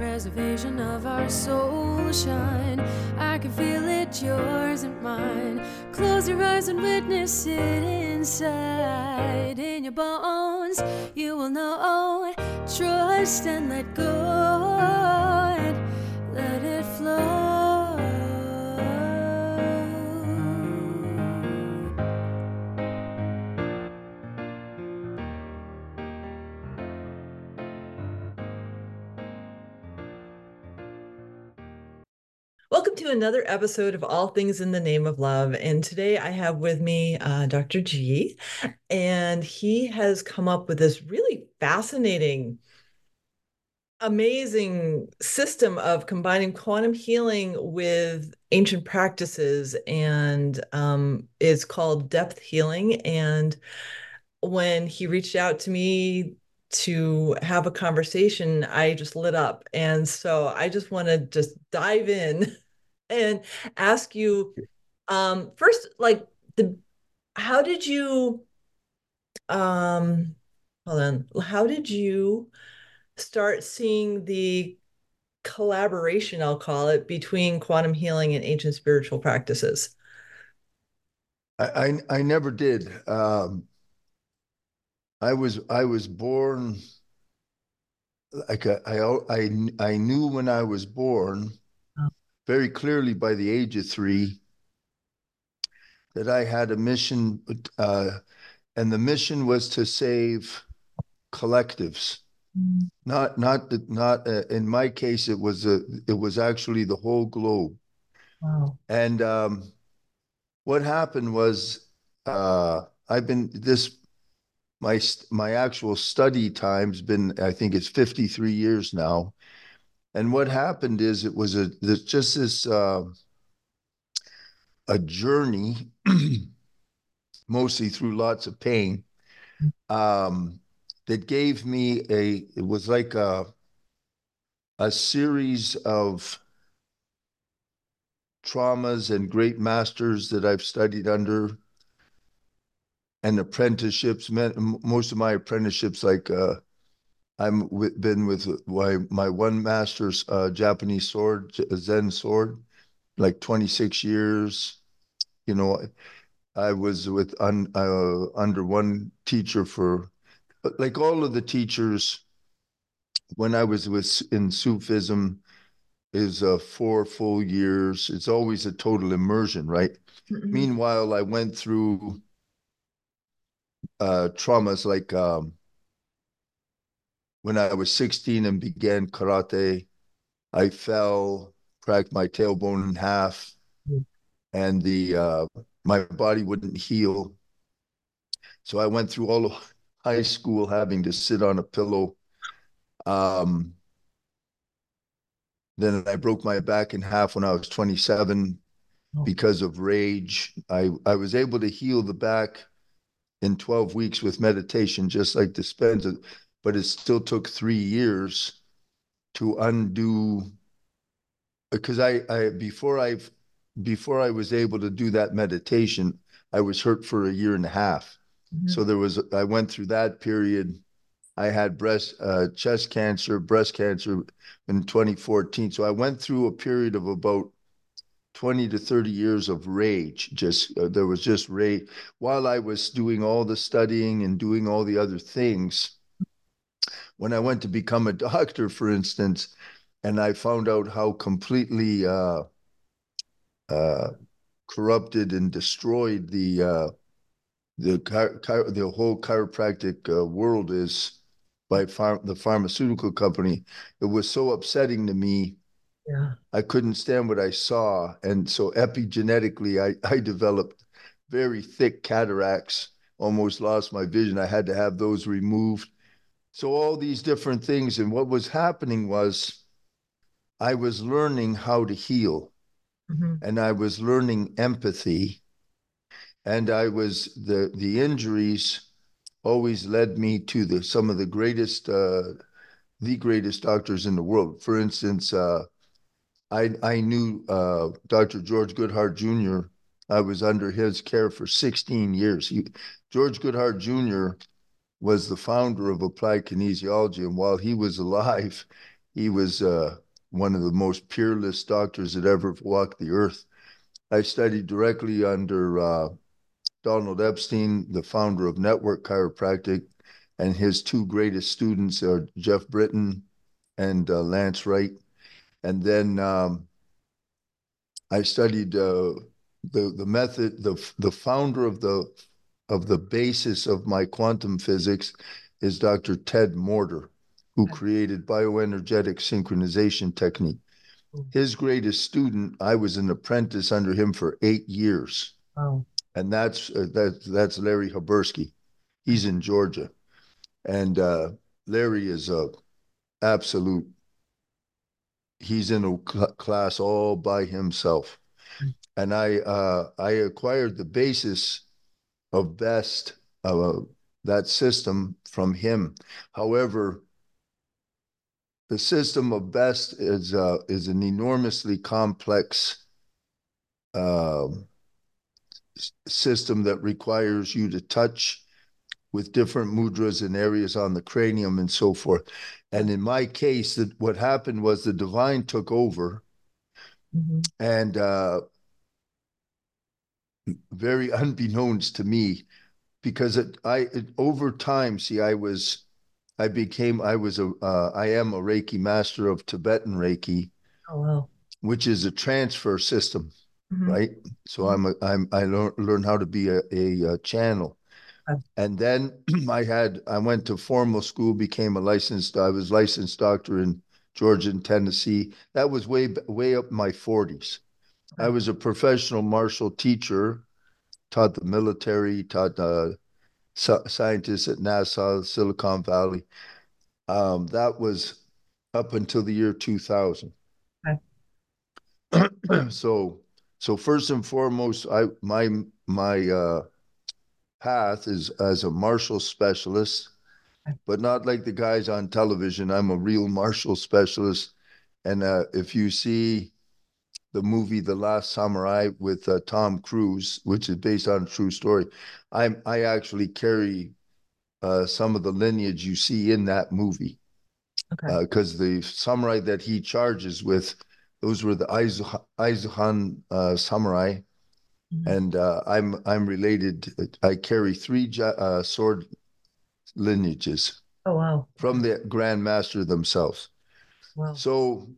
preservation of our soul shine. I can feel it, yours and mine. Close your eyes and witness it inside. In your bones, you will know. Trust and let go. And let it flow. Another episode of All Things in the Name of Love. And today I have with me uh, Dr. G, and he has come up with this really fascinating, amazing system of combining quantum healing with ancient practices. And um, it's called depth healing. And when he reached out to me to have a conversation, I just lit up. And so I just want to just dive in and ask you um first like the how did you um hold on. How did you start seeing the collaboration I'll call it between quantum healing and ancient spiritual practices? I I, I never did. Um I was I was born like a, I I I knew when I was born very clearly by the age of three that I had a mission, uh, and the mission was to save collectives. Mm. Not, not, not. Uh, in my case, it was a, it was actually the whole globe. Wow. And um, what happened was, uh, I've been this my my actual study time's been I think it's 53 years now and what happened is it was a just this uh, a journey, mostly through lots of pain, um, that gave me a. It was like a a series of traumas and great masters that I've studied under and apprenticeships. Most of my apprenticeships, like uh, I'm w- been with my my one master's uh, Japanese sword, Zen sword, like 26 years. You know, I was with un, uh, under one teacher for, like all of the teachers. When I was with in Sufism, is uh, four full years. It's always a total immersion, right? Mm-hmm. Meanwhile, I went through uh, traumas like. Um, when I was 16 and began karate, I fell, cracked my tailbone in half, mm. and the uh, my body wouldn't heal. So I went through all of high school having to sit on a pillow. Um, then I broke my back in half when I was 27 oh. because of rage. I, I was able to heal the back in 12 weeks with meditation, just like Dispenza but it still took three years to undo because I, I before I've before I was able to do that meditation, I was hurt for a year and a half. Mm-hmm. So there was I went through that period. I had breast uh, chest cancer, breast cancer in 2014. So I went through a period of about 20 to 30 years of rage. Just uh, there was just rage while I was doing all the studying and doing all the other things when I went to become a doctor, for instance, and I found out how completely uh, uh, corrupted and destroyed the uh, the the whole chiropractic uh, world is by phar- the pharmaceutical company, it was so upsetting to me. Yeah. I couldn't stand what I saw, and so epigenetically, I I developed very thick cataracts. Almost lost my vision. I had to have those removed so all these different things. And what was happening was I was learning how to heal mm-hmm. and I was learning empathy. And I was the the injuries always led me to the some of the greatest uh, the greatest doctors in the world. For instance, uh, I I knew uh, Dr. George Goodheart Jr. I was under his care for 16 years. He, George Goodheart Jr was the founder of applied kinesiology. And while he was alive, he was uh, one of the most peerless doctors that ever walked the earth. I studied directly under uh, Donald Epstein, the founder of Network Chiropractic, and his two greatest students are Jeff Britton and uh, Lance Wright. And then um, I studied uh, the the method. the The founder of the of the basis of my quantum physics is Dr. Ted Morter, who created bioenergetic synchronization technique. Hmm. His greatest student, I was an apprentice under him for eight years. Wow. And that's uh, that's that's Larry Habursky. He's in Georgia, and uh, Larry is a absolute. He's in a cl- class all by himself, hmm. and I uh, I acquired the basis of best uh, that system from him. However, the system of best is uh, is an enormously complex uh, system that requires you to touch with different mudras and areas on the cranium and so forth. And in my case, that what happened was the divine took over, mm-hmm. and uh, very unbeknownst to me, because it, I it, over time, see, I was I became I was a uh, I am a Reiki master of Tibetan Reiki. Oh wow. Which is a transfer system, mm-hmm. right? So I'm a, I'm I learn learn how to be a, a, a channel. Okay. And then I had I went to formal school, became a licensed I was licensed doctor in Georgia and Tennessee. That was way way up my 40s. I was a professional martial teacher, taught the military, taught uh, scientists at NASA, Silicon Valley. Um, that was up until the year 2000. Okay. so, so first and foremost, I my my uh, path is as a martial specialist, but not like the guys on television. I'm a real martial specialist, and uh, if you see the movie The Last Samurai with uh, Tom Cruise, which is based on a true story. I I actually carry uh, some of the lineage you see in that movie. Okay. Because uh, the samurai that he charges with, those were the Aizuhan uh, samurai, mm-hmm. and uh, I'm I'm related. I carry three uh, sword lineages. Oh wow! From the Grand Master themselves. Wow. So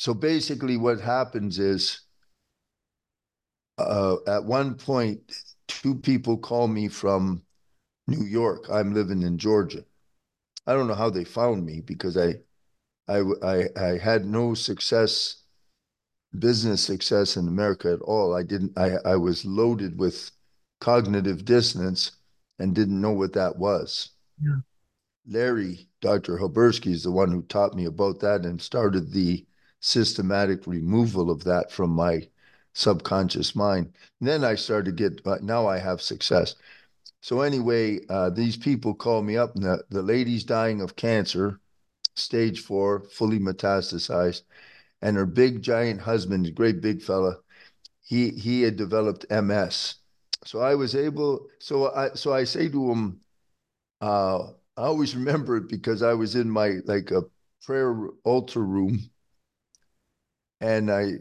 so basically, what happens is uh, at one point, two people call me from New York. I'm living in Georgia. I don't know how they found me because I, I, I, I had no success, business success in America at all. I didn't. I, I was loaded with cognitive dissonance and didn't know what that was. Yeah. Larry, Dr. Habursky, is the one who taught me about that and started the systematic removal of that from my subconscious mind. And then I started to get, uh, now I have success. So anyway, uh, these people call me up, and the, the lady's dying of cancer, stage four, fully metastasized, and her big giant husband, great big fella, he he had developed MS. So I was able. So I so I say to him, uh, I always remember it because I was in my like a prayer altar room and I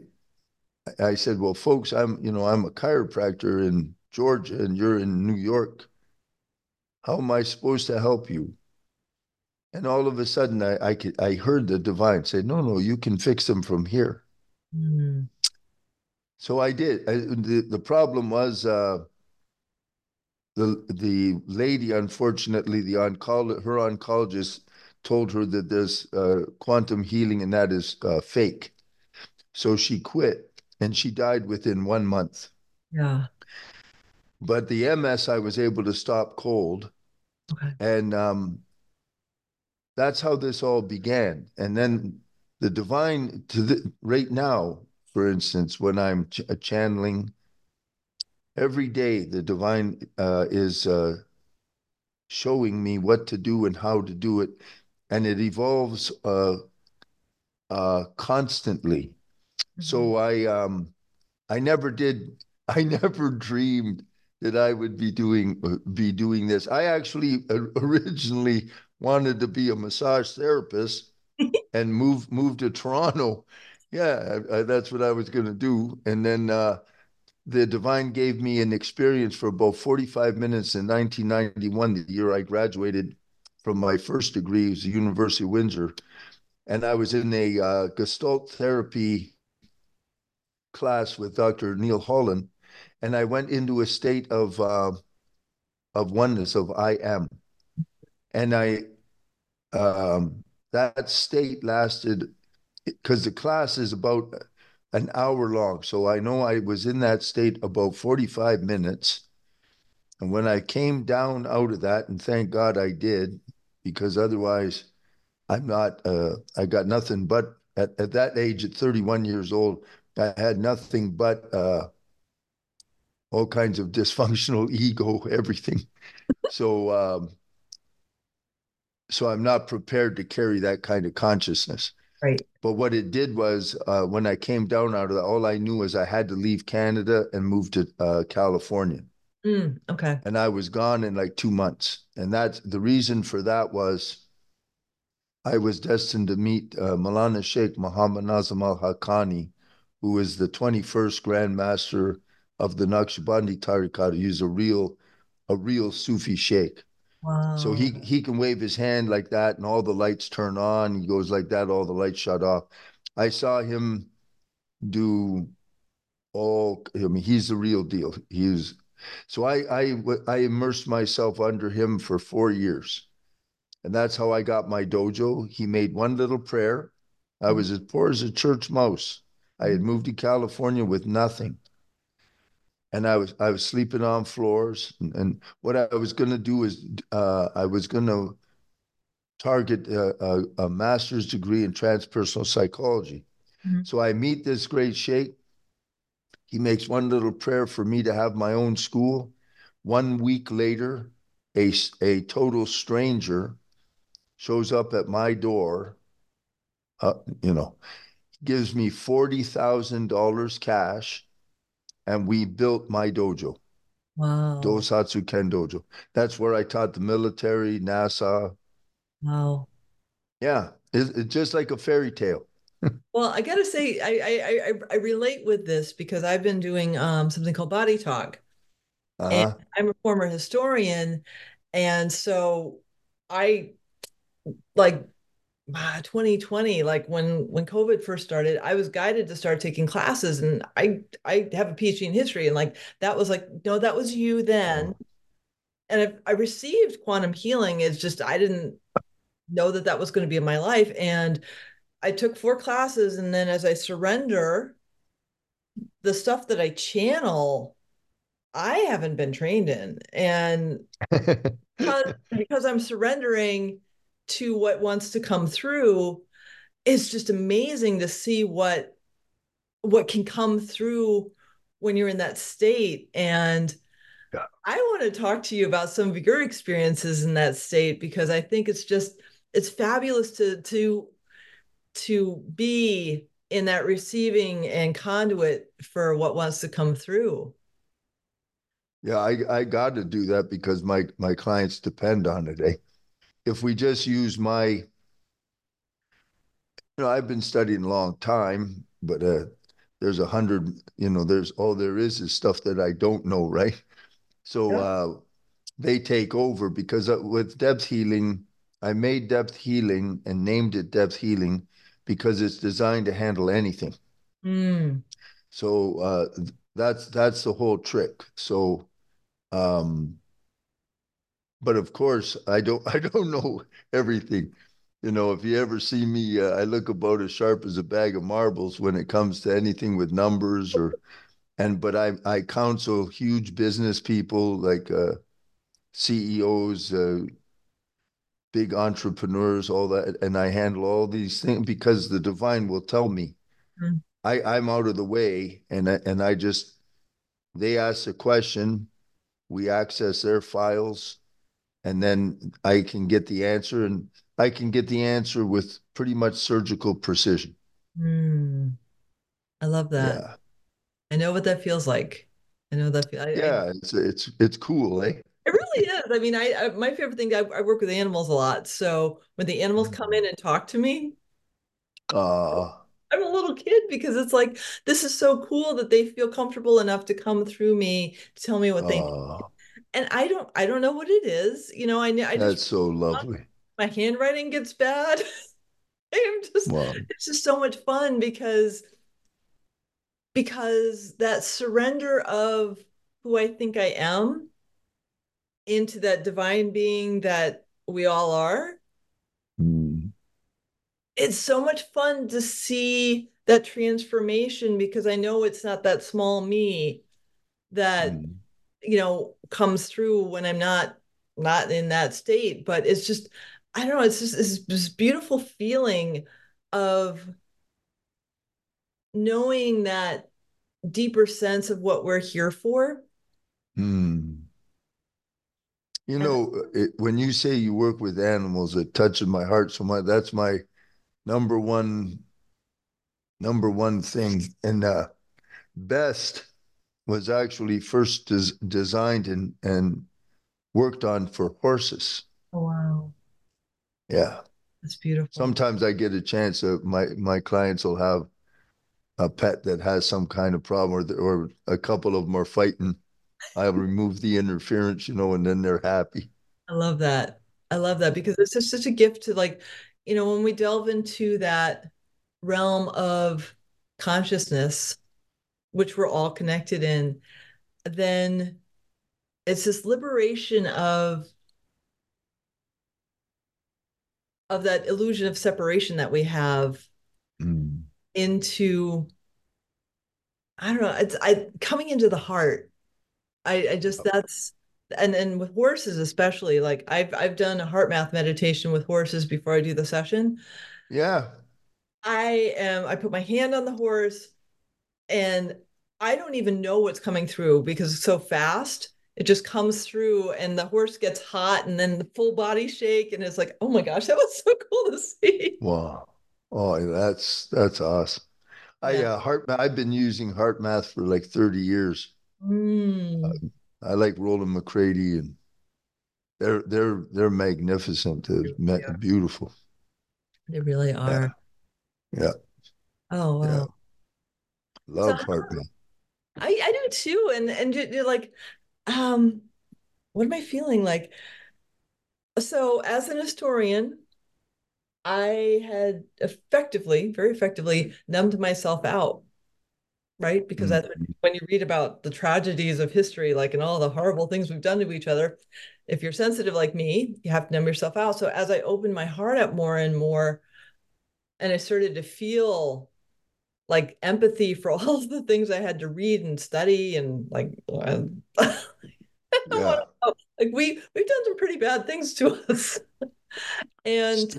I said, well, folks, I'm you know I'm a chiropractor in Georgia, and you're in New York. How am I supposed to help you? And all of a sudden, I I, could, I heard the divine say, no, no, you can fix them from here. Mm. So I did. I, the the problem was. Uh, the the lady, unfortunately, the oncolo- her oncologist told her that there's uh, quantum healing and that is uh, fake. So she quit and she died within one month. Yeah. But the MS, I was able to stop cold. Okay. And um, that's how this all began. And then the divine, to the, right now, for instance, when I'm ch- uh, channeling, every day the divine uh, is uh, showing me what to do and how to do it. And it evolves uh, uh So mm-hmm. I um I never did I never dreamed that I would be doing uh, be doing this. I actually originally wanted to be a massage therapist and move move to Toronto. Yeah, I, I, that's what I was going to do. And then uh, the divine gave me an experience for about 45 minutes in 1991, the year I graduated from my first degree, it was the University of Windsor. And I was in a uh, Gestalt therapy class with Dr. Neil Holland, and I went into a state of uh, of oneness of I am, and I um, that state lasted because the class is about an hour long. So I know I was in that state about 45 minutes. And when I came down out of that, and thank God I did, because otherwise I'm not, uh, I got nothing but at, at that age, at 31 years old, I had nothing but uh, all kinds of dysfunctional ego, everything. so, um, so I'm not prepared to carry that kind of consciousness. Right. But what it did was uh, when I came down out of that, all I knew was I had to leave Canada and move to uh, California. Mm, okay. And I was gone in like two months. And that's the reason for that was I was destined to meet uh, Maulana Sheikh Muhammad Nazim al Haqqani, who is the 21st Grand Master of the Naqshbandi Tariqat. He's a real, a real Sufi Sheikh. Wow. So he he can wave his hand like that, and all the lights turn on. He goes like that, all the lights shut off. I saw him do all. I mean, he's the real deal. He's so I I I immersed myself under him for four years, and that's how I got my dojo. He made one little prayer. I was as poor as a church mouse. I had moved to California with nothing and I was I was sleeping on floors. And, and what I was going to do is uh, I was going to target a, a, a, master's degree in transpersonal psychology. Mm-hmm. So I meet this great sheikh. He makes one little prayer for me to have my own school. One week later, a, a total stranger shows up at my door, uh, you know, gives me $40,000 cash and we built my dojo. Wow. Dosatsu Ken Dojo. That's where I taught the military, NASA. Wow. Yeah, it's, it's just like a fairy tale. well, I gotta say, I, I I relate with this because I've been doing um, something called Body Talk, uh-huh. and I'm a former historian, and so I like 2020 like when when covid first started i was guided to start taking classes and i i have a phd in history and like that was like no that was you then. Mm-hmm. And i, I received quantum healing it's just i didn't know that that was going to be in my life and i took four classes and then as i surrender the stuff that i channel i haven't been trained in and because, because i'm surrendering to what wants to come through it's just amazing to see what what can come through when you're in that state and yeah. i want to talk to you about some of your experiences in that state because i think it's just it's fabulous to to to be in that receiving and conduit for what wants to come through yeah i i got to do that because my my clients depend on it eh? If we just use my, you know, I've been studying a long time, but uh, there's a hundred, you know, there's all there is is stuff that I don't know, right? So yeah. uh, they take over because uh, with depth healing, I made depth healing and named it depth healing because it's designed to handle anything. Mm. So uh, that's that's the whole trick. So um, but of course i don't i don't know everything you know if you ever see me uh, i look about as sharp as a bag of marbles when it comes to anything with numbers or and but i i counsel huge business people like uh, ceos uh, big entrepreneurs all that and i handle all these things because the divine will tell me mm-hmm. i i'm out of the way and I, and i just they ask a question we access their files and then I can get the answer, and I can get the answer with pretty much surgical precision. Mm. I love that. Yeah. I know what that feels like. I know that. I, yeah, I, it's it's it's cool, eh? It really is. I mean, I, I my favorite thing. I, I, work with animals a lot, so when the animals come in and talk to me, Uh, I'm a little kid because it's like this is so cool that they feel comfortable enough to come through me to tell me what they uh, and I don't I don't know what it is. You know, I I that's just so lovely. my handwriting gets bad. I'm just Wow. it's just so much fun because because that surrender of who I think I am into that divine being that we all are Mm, it's so much fun to see that transformation because I know it's not that small me that mm, you know comes through when I'm not not in that state but it's just I don't know it's just it's this beautiful feeling of knowing that deeper sense of what we're here for mm. You know, it, when you say you work with animals, it touches my heart so much. That's my number one, number one thing. And uh, best was actually first des designed and and worked on for horses. oh wow Yeah. that's beautiful Sometimes I get a chance of my my clients will have a pet that has some kind of problem or or a couple of them are fighting. I'll remove the interference, you know, and then they're happy. I love that. I love that because it's just such a gift to like, you know, when we delve into that realm of consciousness, which we're all connected in, then it's this liberation of of that illusion of separation that we have Mm. into I don't know, it's I coming into the heart. I I just that's and and with horses especially, like I've I've done a HeartMath meditation with horses before I do the session. Yeah. I am I put my hand on the horse and I don't even know what's coming through because it's so fast. It just comes through and the horse gets hot and then the full body shake and it's like, oh my gosh, that was so cool to see. Wow. Oh, that's that's awesome. I Yeah. uh, heart I've been using HeartMath for like 30 years. Mm, I like Rollin McCraty and they're they're they're magnificent. They're ma- beautiful. they really are. Yeah. Oh Yeah. Love So- heart. I I do too, and and you- you're like, um, what am I feeling like? So as an historian, I had effectively, very effectively, numbed myself out, right? Because that's Mhm. when you read about the tragedies of history, like and all the horrible things we've done to each other. If you're sensitive like me, you have to numb yourself out. So as I opened my heart up more and more, and I started to feel like empathy for all of the things I had to read and study and like Yeah. like we we've done some pretty bad things to us. And.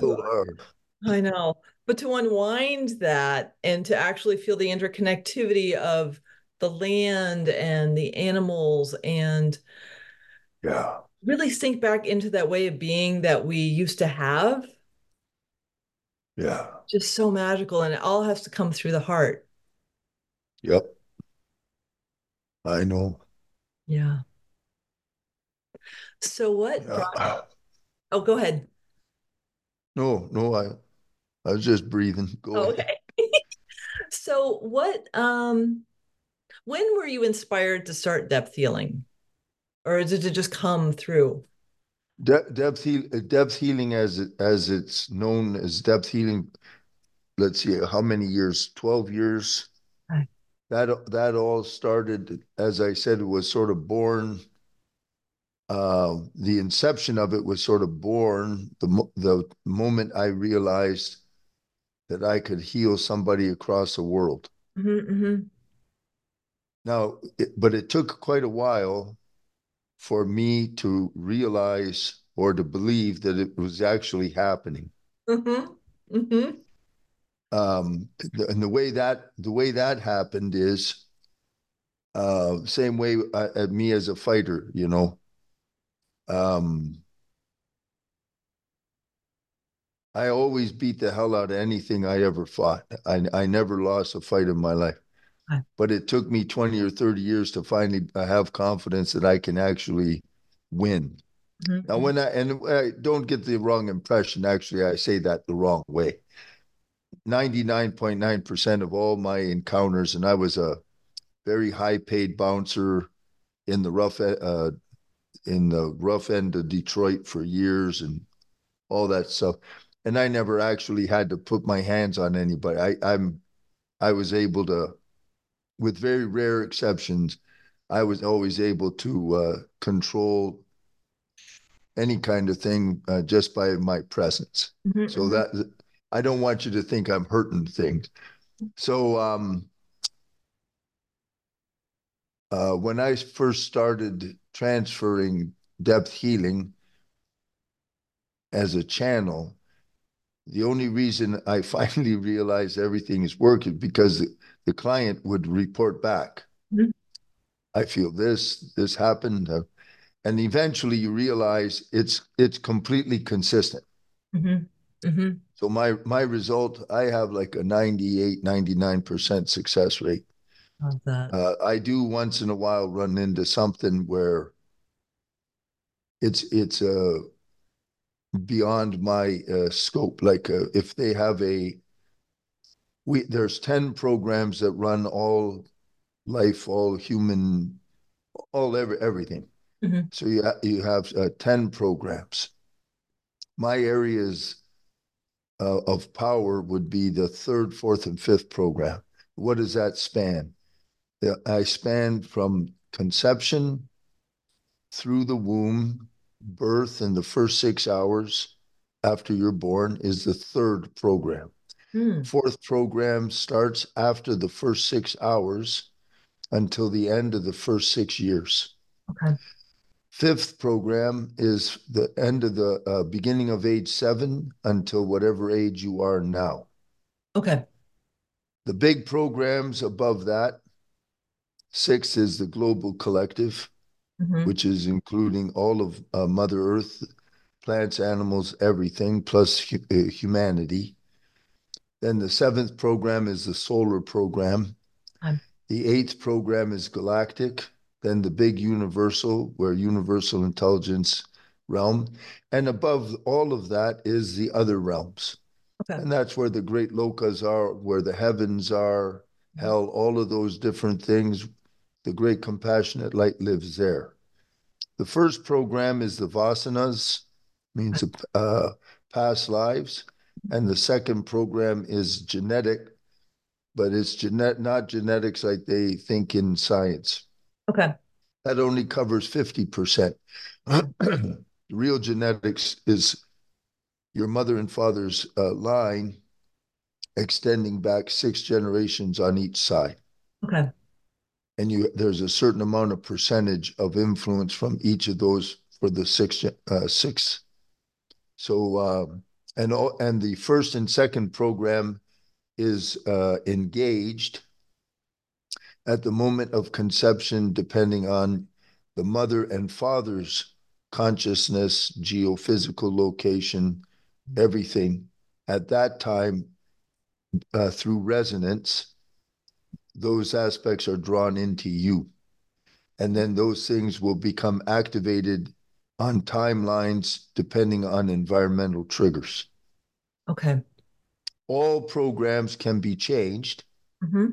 I know, but to unwind that and to actually feel the interconnectivity of the land and the animals and Yeah. really sink back into that way of being that we used to have, Yeah. just so magical. And it all has to come through the heart. Yep. I know. Yeah. So what brought, oh, go ahead. No, no, I I was just breathing. Go Oh, ahead. okay. So what um when were you inspired to start depth healing? Or did it just come through? De- depth heal depth healing as it as it's known as depth healing. Let's see, how many years? 12 years. Right. That that all started, as I said, it was sort of born. Uh, the inception of it was sort of born the mo- the moment I realized that I could heal somebody across the world. Mhm, mhm. Now, it, but it took quite a while for me to realize or to believe that it was actually happening. Mhm, mhm. Um, and the way that the way that happened is uh, same way uh, at me as a fighter, you know. Um, I always beat the hell out of anything I ever fought. I I never lost a fight in my life. But it took me 20 or 30 years to finally uh, have confidence that I can actually win. Mhm, Now, when I, and I don't get the wrong impression, actually, I say that the wrong way. 99.9% of all my encounters, and I was a very high paid bouncer in the rough uh, in the rough end of Detroit for years and all that stuff. And I never actually had to put my hands on anybody. I, I'm I was able to, with very rare exceptions, I was always able to uh, control any kind of thing uh, just by my presence. Mm-hmm, so mm-hmm. that I don't want you to think I'm hurting things. So um, uh, when I first started transferring depth healing as a channel, the only reason I finally realized everything is working because the, the client would report back. Mm-hmm. I feel this, this happened. Uh, and eventually you realize it's it's completely consistent. Mm-hmm. Mm-hmm. So my my result, I have like a 98, 99% success rate. Love that. Uh, I do once in a while run into something where it's it's uh, beyond my uh, scope. Like uh, if they have a we there's 10 programs that run all life, all human, all every everything. Mm-hmm. So you ha- you have uh, 10 programs. My areas uh, of power would be the third, fourth, and fifth program. What does that span? I span from conception through the womb, birth, and the first six hours after you're born is the third program. Hmm. Fourth program starts after the first six hours until the end of the first six years. Okay. Fifth program is the end of the uh, beginning of age seven until whatever age you are now. Okay. The big programs above that Six is the global collective, mm-hmm. which is including all of uh, Mother Earth, plants, animals, everything, plus hu- uh, humanity. Then the seventh program is the solar program. The eighth program is galactic. Then the big universal, where universal intelligence realm. And above all of that is the other realms. Okay. And that's where the great lokas are, where the heavens are, hell, all of those different things the great compassionate light lives there. The first program is the vasanas, means uh, past lives, and the second program is genetic, but it's genet not genetics like they think in science. Okay. That only covers 50%. Real genetics is your mother and father's uh, line extending back six generations on each side. Okay and you there's a certain amount of percentage of influence from each of those for the six uh, six. So um, and and the first and second program is uh, engaged at the moment of conception, depending on the mother and father's consciousness, geophysical location, everything at that time uh, through resonance those aspects are drawn into you. And then those things will become activated on timelines depending on environmental triggers. Okay. All programs can be changed, mm-hmm.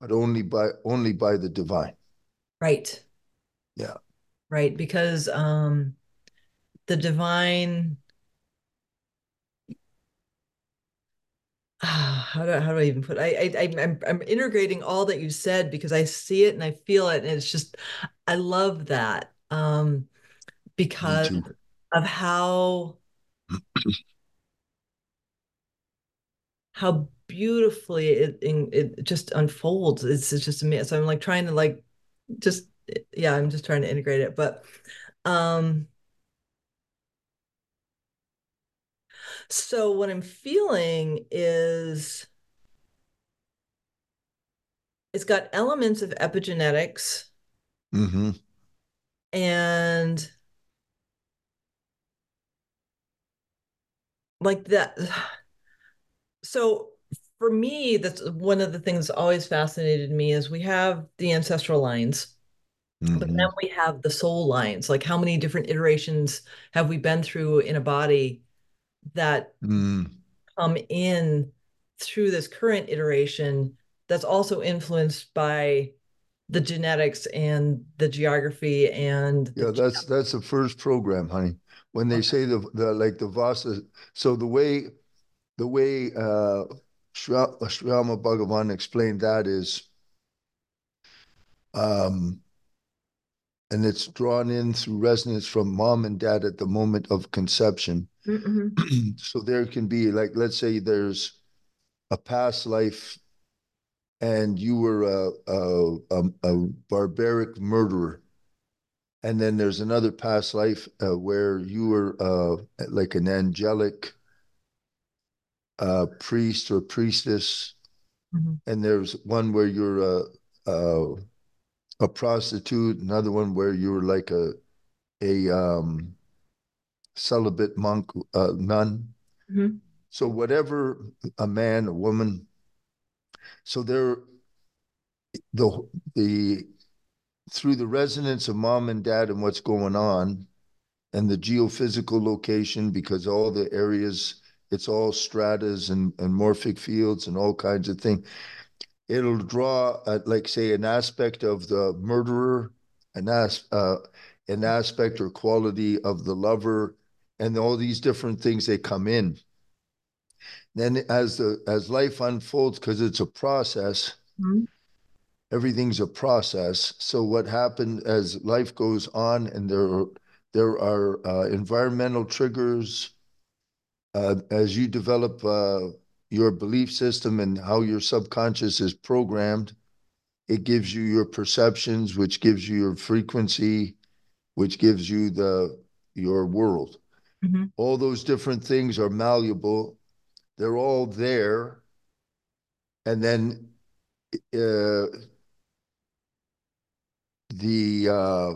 but only by only by the divine. Right. Yeah. Right. Because um the divine how do, how do I even put it? I, I I'm I'm integrating all that you said because I see it and I feel it and it's just I love that um because of how how beautifully it, it just unfolds it's, it's just amazing so I'm like trying to like just yeah I'm just trying to integrate it but um So what I'm feeling is it's got elements of epigenetics. Mm-hmm. And like that. So for me, that's one of the things that always fascinated me is we have the ancestral lines. Mm-hmm. But then we have the soul lines. Like, how many different iterations have we been through in a body that mm. come in through this current iteration that's also influenced by the genetics and the geography and yeah that's that's the first program honey when they okay. say the, the like the vasa so the way the way uh Sri Amma Bhagavan explained that is um and it's drawn in through resonance from mom and dad at the moment of conception. Mm-hmm. so there can be like let's say there's a past life and you were a, a, a, a barbaric murderer and then there's another past life uh, where you were uh, like an angelic uh, priest or priestess mm-hmm. and there's one where you're a, a a prostitute, another one where you were like a a um, celibate monk, uh, nun. Mm-hmm. So whatever a man, a woman. So there, the the through the resonance of mom and dad and what's going on, and the geophysical location, because all the areas, it's all stratas and, and morphic fields and all kinds of things it'll draw uh, like say an aspect of the murderer an as uh, an aspect or quality of the lover and all these different things they come in then as the as life unfolds because it's a process mm-hmm. everything's a process so what happened as life goes on and there are there are uh, environmental triggers uh, as you develop uh, your belief system and how your subconscious is programmed. It gives you your perceptions, which gives you your frequency, which gives you the your world. Mm-hmm. All those different things are malleable. They're all there. And then uh, the uh,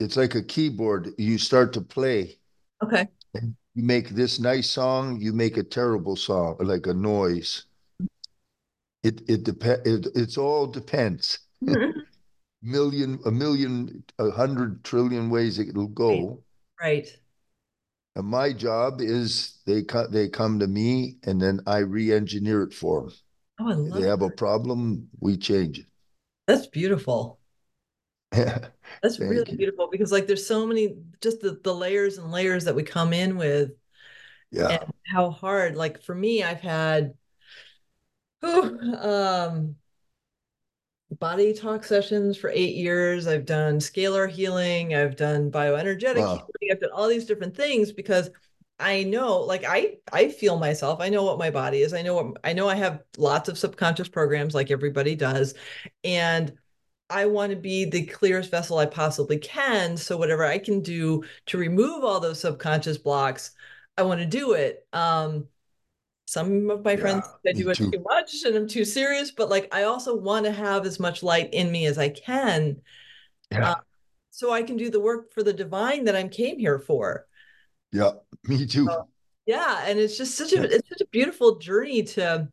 it's like a keyboard. You start to play. Okay you make this nice song, you make a terrible song, like a noise. It it depends. It, it's all depends. million, a million, a hundred trillion ways it'll go. Right. And my job is they come they come to me and then I re-engineer it for them. Oh, I love if they have a problem, we change it. That's beautiful. Yeah. That's really you. beautiful because like there's so many just the, the layers and layers that we come in with. Yeah. And how hard. Like for me, I've had whew, um body talk sessions for eight years. I've done scalar healing, I've done bioenergetic wow. healing, I've done all these different things because I know like I I feel myself. I know what my body is. I know what I know I have lots of subconscious programs like everybody does. And I want to be the clearest vessel I possibly can. So whatever I can do to remove all those subconscious blocks, I want to do it. Um, some of my yeah, friends I do it too. too much and I'm too serious, but like I also want to have as much light in me as I can. Yeah. Uh, so I can do the work for the divine that I came here for. Yeah, me too. Yeah, and it's just such a it's such a beautiful journey to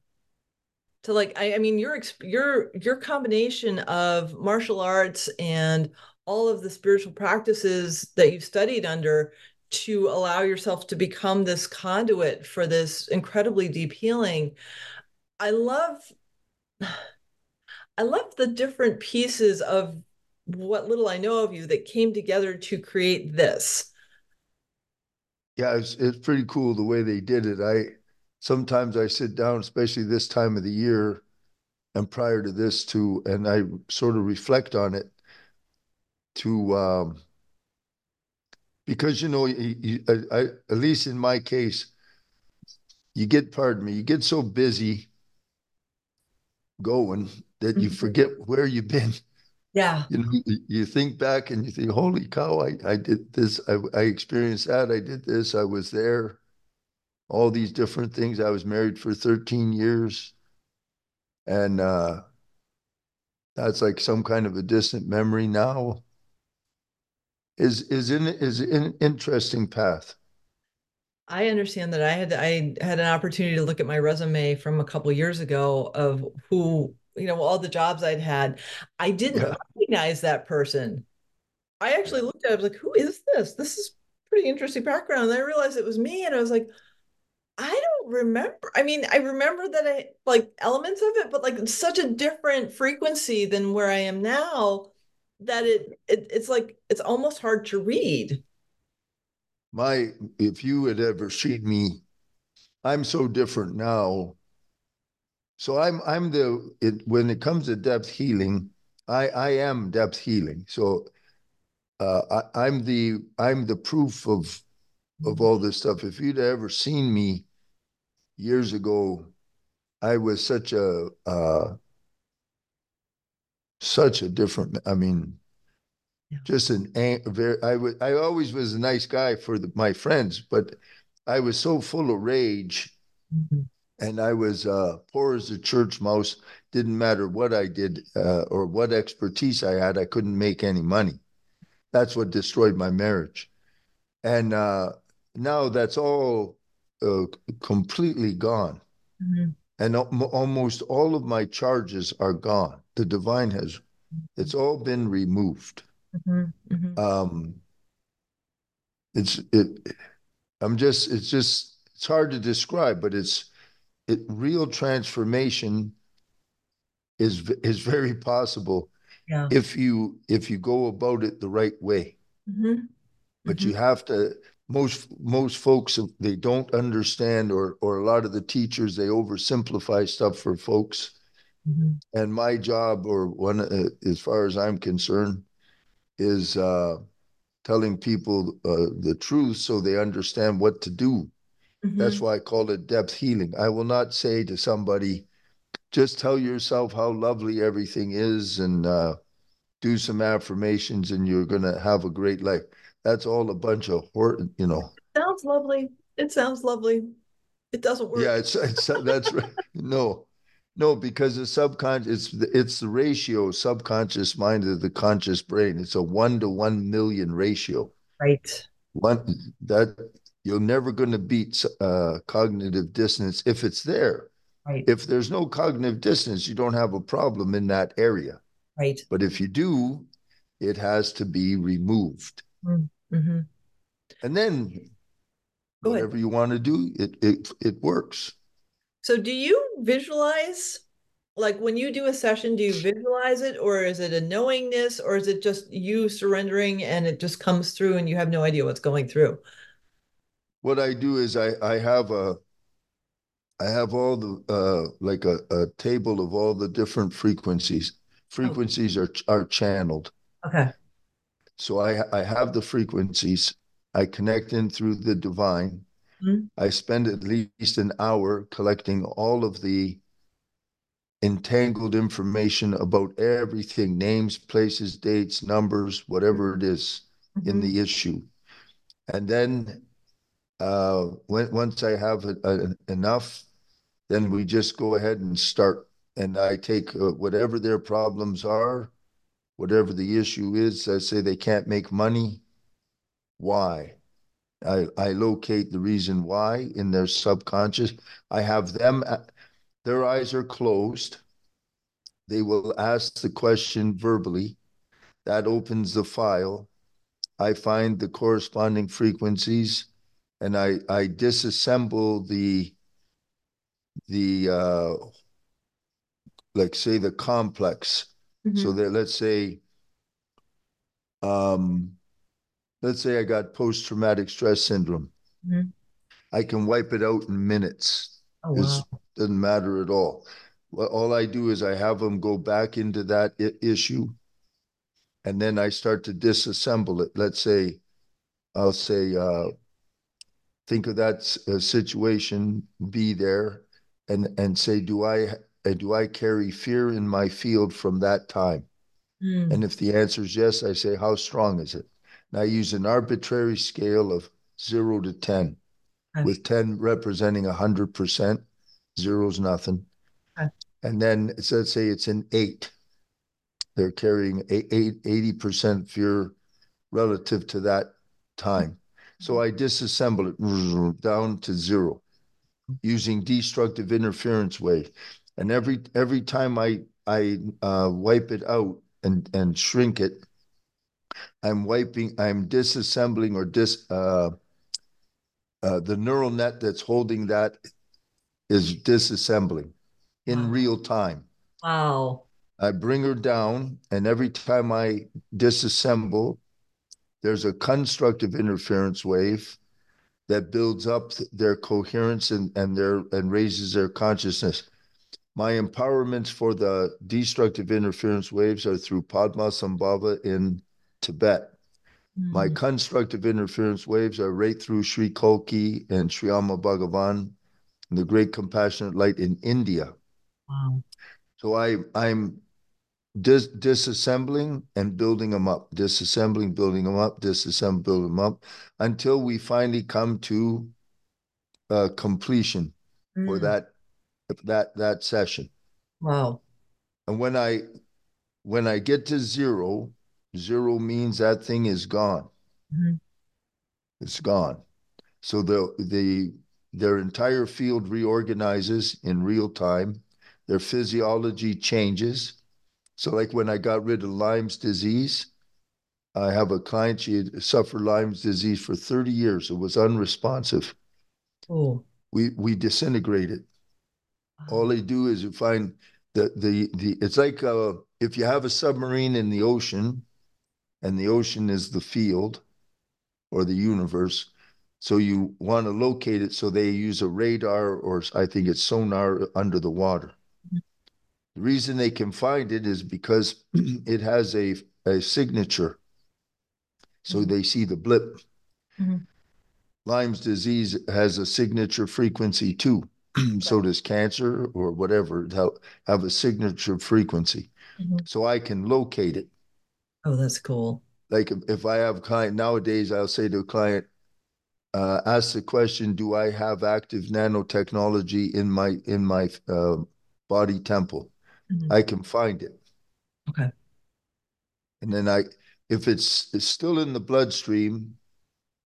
to like I, I mean your your your combination of martial arts and all of the spiritual practices that you've studied under to allow yourself to become this conduit for this incredibly deep healing i love i love the different pieces of what little i know of you that came together to create this. Yeah it's, it's pretty cool the way they did it. I sometimes I sit down, especially this time of the year and prior to this to, and I sort of reflect on it to, um, because, you know, you, you, I, I, at least in my case, you get, pardon me, you get so busy going that you mm-hmm. forget where you've been. Yeah. You know, you think back and you think, holy cow, I, I did this, I, I experienced that, I did this, I was there all these different things. I was married for 13 years. And uh, that's like some kind of a distant memory now. Is is in is an interesting path. I understand that I had I had an opportunity to look at my resume from a couple years ago of who you know all the jobs I'd had. I didn't yeah. recognize that person. I actually looked at it, I was like, who is this? This is pretty interesting background. And I realized it was me, and I was like, I don't remember. I mean, I remember that I like elements of it, but like such a different frequency than where I am now that it, it it's like it's almost hard to read. My if you had ever seen me, I'm so different now. So I'm I'm the it when it comes to depth healing, I I am depth healing. So uh, I, I'm the I'm the proof of of all this stuff. If you'd ever seen me years ago, I was such a uh, such a different. I mean, yeah. just an very. I was. I always was a nice guy for the, my friends, but I was so full of rage, mm-hmm. and I was uh, poor as a church mouse. Didn't matter what I did uh, or what expertise I had, I couldn't make any money. That's what destroyed my marriage. And uh, now that's all uh, completely gone. Mm-hmm. And almost all of my charges are gone. The divine has, it's all been removed. Mm-hmm. Mm-hmm. Um, it's it. I'm just. It's just. It's hard to describe, but it's. It real transformation is is very possible yeah. if you if you go about it the right way. Mm-hmm. But mm-hmm. you have to most most folks they don't understand or or a lot of the teachers they oversimplify stuff for folks mm-hmm. and my job or one uh, as far as i'm concerned is uh, telling people uh, the truth so they understand what to do mm-hmm. that's why i call it depth healing i will not say to somebody just tell yourself how lovely everything is and uh, do some affirmations and you're going to have a great life that's all a bunch of you know. Sounds lovely. It sounds lovely. It doesn't work. Yeah, it's, it's that's right. No, no, because the subconscious, it's, it's the ratio subconscious mind to the conscious brain. It's a one to one million ratio. Right. One that you're never going to beat uh, cognitive dissonance if it's there. Right. If there's no cognitive dissonance, you don't have a problem in that area. Right. But if you do, it has to be removed. Mm-hmm. And then Go whatever ahead. you want to do, it it it works. So do you visualize like when you do a session, do you visualize it or is it a knowingness or is it just you surrendering and it just comes through and you have no idea what's going through? What I do is I I have a I have all the uh like a, a table of all the different frequencies. Frequencies are are channeled. Okay. So I, I have the frequencies. I connect in through the divine. Mm-hmm. I spend at least an hour collecting all of the entangled information about everything names, places, dates, numbers, whatever it is mm-hmm. in the issue. And then uh, when, once I have a, a, enough, then we just go ahead and start. And I take uh, whatever their problems are whatever the issue is, I say they can't make money. Why? I, I locate the reason why in their subconscious. I have them, their eyes are closed. They will ask the question verbally. That opens the file. I find the corresponding frequencies and I, I disassemble the the uh, like say the complex Mm-hmm. So that let's say, um, let's say I got post traumatic stress syndrome. Mm-hmm. I can wipe it out in minutes. Oh, wow. It doesn't matter at all. Well, all I do is I have them go back into that I- issue, and then I start to disassemble it. Let's say, I'll say, uh, think of that uh, situation, be there, and and say, do I and do I carry fear in my field from that time? Mm. And if the answer is yes, I say, how strong is it? And I use an arbitrary scale of zero to 10, okay. with 10 representing 100%, zero's nothing. Okay. And then so let's say it's an eight. They're carrying eight, 80% fear relative to that time. So I disassemble it down to zero using destructive interference wave and every every time I I uh, wipe it out and and shrink it, I'm wiping, I'm disassembling or dis uh, uh, the neural net that's holding that is disassembling in Wow. real time. Wow. I bring her down, and every time I disassemble, there's a constructive interference wave that builds up their coherence and, and their and raises their consciousness. My empowerments for the destructive interference waves are through Padmasambhava in Tibet. My Mm. constructive interference waves are right through Sri Kalki and Sri Amma Bhagavan, the Great Compassionate Light in India. Wow. So I I'm dis- disassembling and building them up, disassembling, building them up, disassembling, building them up, until we finally come to uh, completion for Mm. that that that session. Wow. And when I when I get to zero, zero means that thing is gone. Mhm. It's gone. So the the their entire field reorganizes in real time. Their physiology changes. So like when I got rid of Lyme's disease, I have a client, she had suffered Lyme's disease for 30 years. It was unresponsive. Oh. We we disintegrated. All they do is you find the the the it's like uh, if you have a submarine in the ocean, and the ocean is the field or the universe. So you want to locate it. So they use a radar or I think it's sonar under the water. The reason they can find it is because it has a a signature. So Mhm. they see the blip. Mhm. Lyme's disease has a signature frequency too. so does cancer or whatever have, have a signature frequency. Mhm. So I can locate it. Oh, that's cool. Like if, if I have a client nowadays, I'll say to a client, uh, ask the question, do I have active nanotechnology in my in my uh, body temple? Mhm. I can find it. Okay. And then I, if it's, it's still in the bloodstream,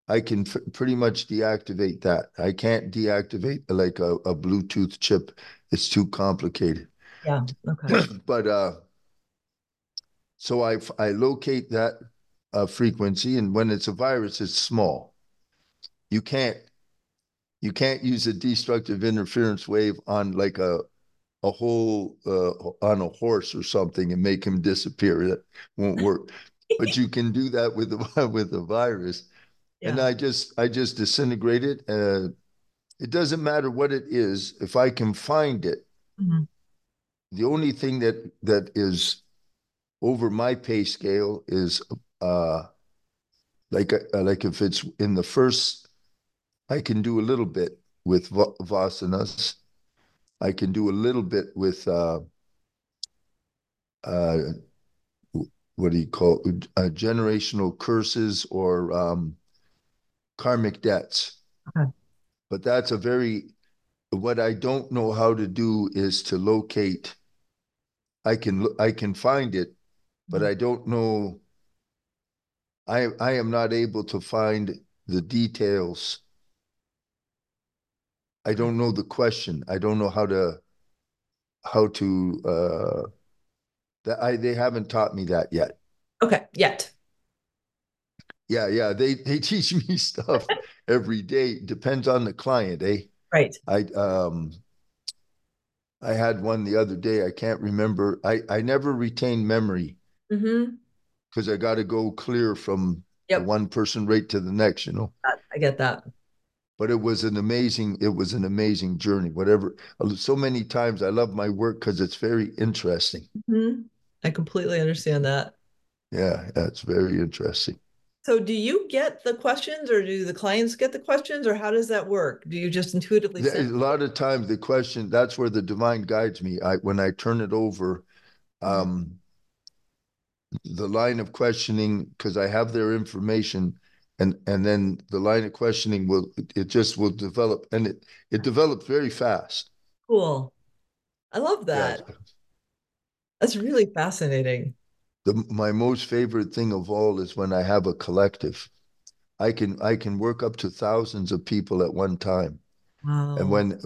I can pretty much deactivate that. I can't deactivate like a, a Bluetooth chip. It's too complicated. Yeah. Okay. but uh, so I locate that uh, frequency, and when it's a virus, it's small. You can't you can't use a destructive interference wave on like a a whole uh, on a horse or something and make him disappear. That won't work. but you can do that with the with the virus. And I just I just disintegrate it. Uh, it doesn't matter what it is. If I can find it, Mhm. the only thing that that is over my pay scale is uh like uh, like if it's in the first I can do a little bit with va- vasanas. I can do a little bit with uh uh what do you call it? Uh, generational curses or um karmic debts. Okay. But that's a very what I don't know how to do is to locate I can I can find it, but I don't know. I I am not able to find the details. I don't know the question. I don't know how to how to uh that I they haven't taught me that yet. Okay. Yet. Yeah, yeah. They they teach me stuff every day. Depends on the client, eh? Right. I um I had one the other day. I can't remember. I I never retain memory Mm-hmm. because I got to go clear from the Yep. one person right to the next, you know. I get that. But it was an amazing, it was an amazing journey. Whatever, so many times I love my work because it's very interesting. hmm I completely understand that. Yeah, yeah, it's very interesting. So, do you get the questions, or do the clients get the questions, or how does that work? Do you just intuitively A lot of times the question, that's where the divine guides me. I when I turn it over, um, the line of questioning, because I have their information, and and then the line of questioning will it just will develop, and it it developed very fast. Cool. I love Yeah. that. That's really fascinating. The my most favorite thing of all is when I have a collective. I can I can work up to thousands of people at one time. Wow. And when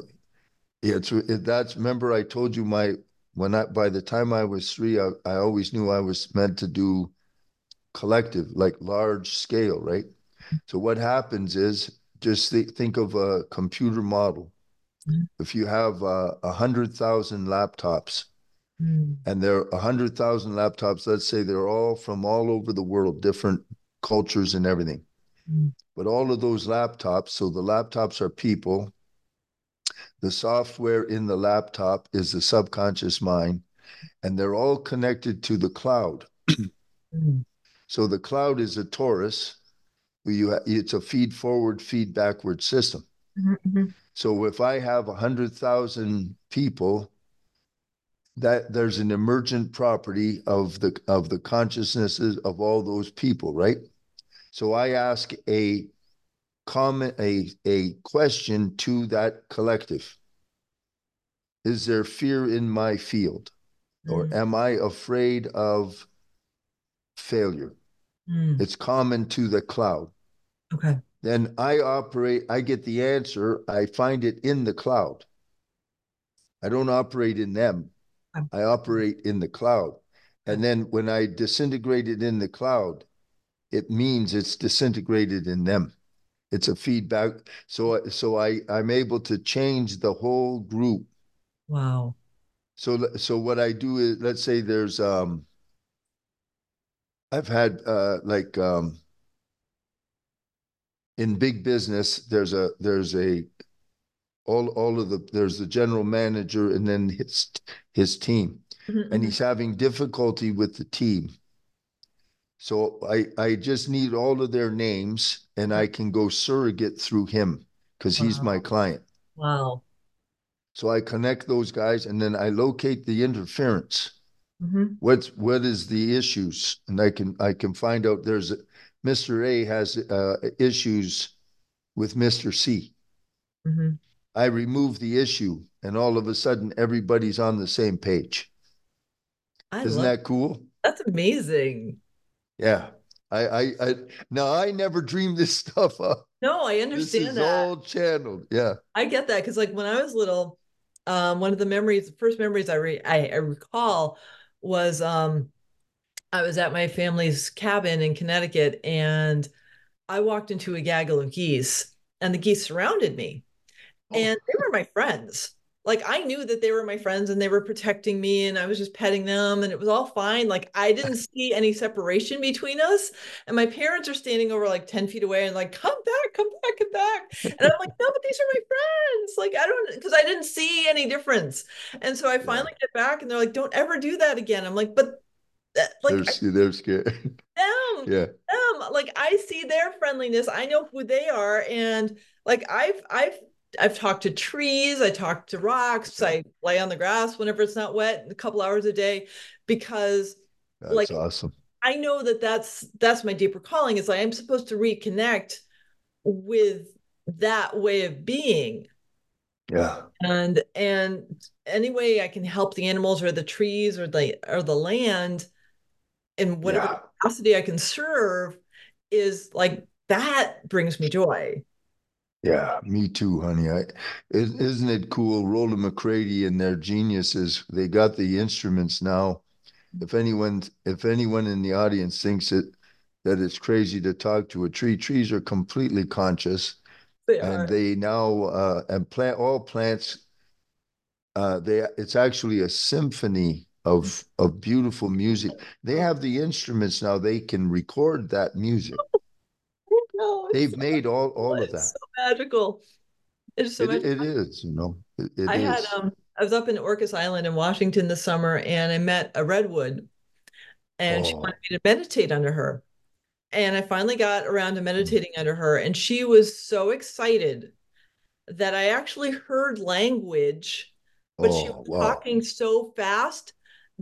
yeah, it's it, that's remember I told you my when I by the time I was three, I, I always knew I was meant to do collective, like large scale, right? So what happens is just th- think of a computer model. Mhm. If you have uh, a hundred thousand laptops, Mm. and there are a hundred thousand laptops, let's say they're all from all over the world, different cultures and everything. Mm. But all of those laptops, so the laptops are people. The software in the laptop is the subconscious mind, and they're all connected to the cloud. Mm. So the cloud is a torus. You it's a feed forward, feed backward system. Mhm, mhm. So if I have a hundred thousand people, that there's an emergent property of the of the consciousnesses of all those people, right? So I ask a comment, a a question to that collective. Is there fear in my field? Or Mm. am I afraid of failure? Mm. It's common to the cloud. Okay. then I operate, I get the answer, I find it in the cloud. I don't operate in them. I operate in the cloud. And then when I disintegrate it in the cloud, it means it's disintegrated in them. It's a feedback. So so I I'm able to change the whole group. Wow. So so what I do is let's say there's um I've had uh like um in big business there's a there's a all all of the there's the general manager and then his his team Mhm, and mhm. he's having difficulty with the team so i i just need all of their names and i can go surrogate through him because he's my client Wow. so i connect those guys and then i locate the interference Mhm. what's what is the issues and i can i can find out there's a, mr a has uh, issues with mr c Mhm. I remove the issue and all of a sudden everybody's on the same page I isn't love that cool that's amazing. yeah I, I i now i never dreamed this stuff up No, I understand this is that. all channeled yeah I get that because like when I was little, um, one of the memories, the first memories I re I, I recall was um I was at my family's cabin in Connecticut and I walked into a gaggle of geese and the geese surrounded me. Oh. and they were my friends. Like I knew that they were my friends and they were protecting me and I was just petting them and it was all fine. Like I didn't see any separation between us. And my parents are standing over like 10 feet away and like, come back, come back, come back. And I'm like, no, but these are my friends. Like I don't because I didn't see any difference. And so I finally get back and they're like, don't ever do that again. I'm like, but that, like they're, I- they're scared them yeah them like i see their friendliness i know who they are and like i've i've i've talked to trees i talk to rocks i lay on the grass whenever it's not wet a couple hours a day because that's Like- awesome. I know that that's that's my deeper calling is like i'm supposed to reconnect with that way of being. Yeah. And and any way i can help the animals or the trees or the or the land in whatever Yeah. capacity i can serve is like that brings me joy Yeah, me too, honey. I, is, isn't it cool? Rollin McCraty and their geniuses, they got the instruments now. If anyone, if anyone in the audience thinks it that it's crazy to talk to a tree, trees are completely conscious, they and are they now uh, and plant all plants. Uh, they it's actually a symphony of of beautiful music. They have the instruments now; they can record that music. It's They've so- made all all of it's that. so magical it's so It, magical. it is, you know, it, it I had um I was up in Orcas Island in Washington this summer and I met a redwood and she Oh. wanted me to meditate under her. And I finally got around to meditating under her and she was so excited that I actually heard language, but she Oh, was wow. talking so fast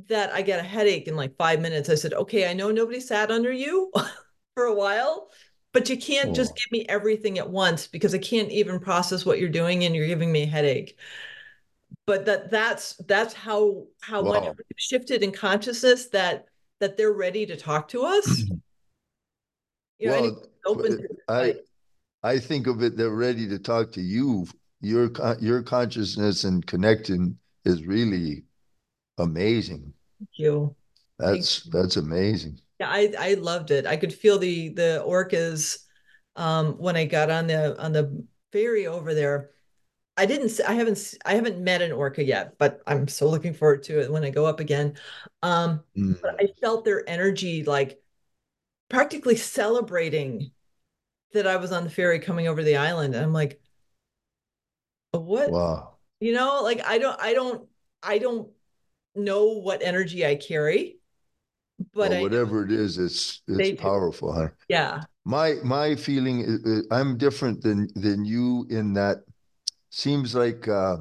that I get a headache in like five minutes. I said, okay, I know nobody sat under you for a while, but you can't just give me everything at once because I can't even process what you're doing and you're giving me a headache. But that that's that's how how much Wow. we've shifted in consciousness that that they're ready to talk to us. You know, Well, open to I I think of it, they're ready to talk to you. Your con- your consciousness and connecting is really amazing. Thank you. That's that's amazing. Yeah, I I loved it. I could feel the the orcas um, when I got on the on the ferry over there. I didn't. I haven't. I haven't met an orca yet, but I'm so looking forward to it when I go up again. Um, mm. But I felt their energy, like practically celebrating that I was on the ferry coming over the island. And I'm like, what? Wow. You know, like I don't. I don't. I don't know what energy I carry, but well, whatever it is, it's it's powerful, huh? Yeah. My my feeling is I'm different than than you in that seems like uh,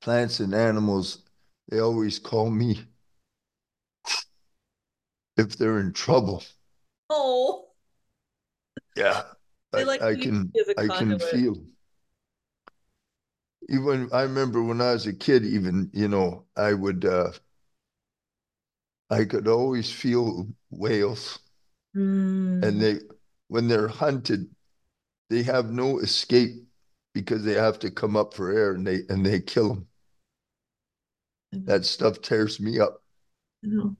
plants and animals they always call me if they're in trouble. Oh. Yeah. I, like I can I can feel even I remember when I was a kid, even, you know, I would, uh, I could always feel whales. Mm. And they, when they're hunted, they have no escape because they have to come up for air and they, and they kill them. Mm-hmm. That stuff tears me up. I know.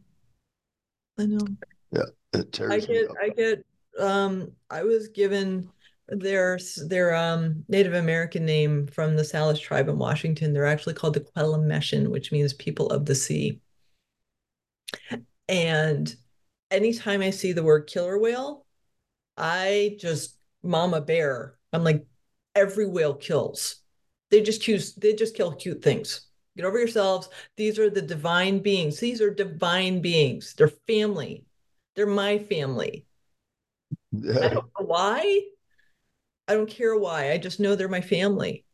I know. Yeah. It tears I get, I get, um, I was given, their their um, Native American name from the Salish tribe in Washington. They're actually called the Quelimeshin, which means people of the sea. And anytime I see the word killer whale, I just mama bear. I'm like, every whale kills. They just choose, they just kill cute things. Get over yourselves. These are the divine beings. These are divine beings. They're family. They're my family. Yeah. I don't know why. I don't care why. I just know they're my family.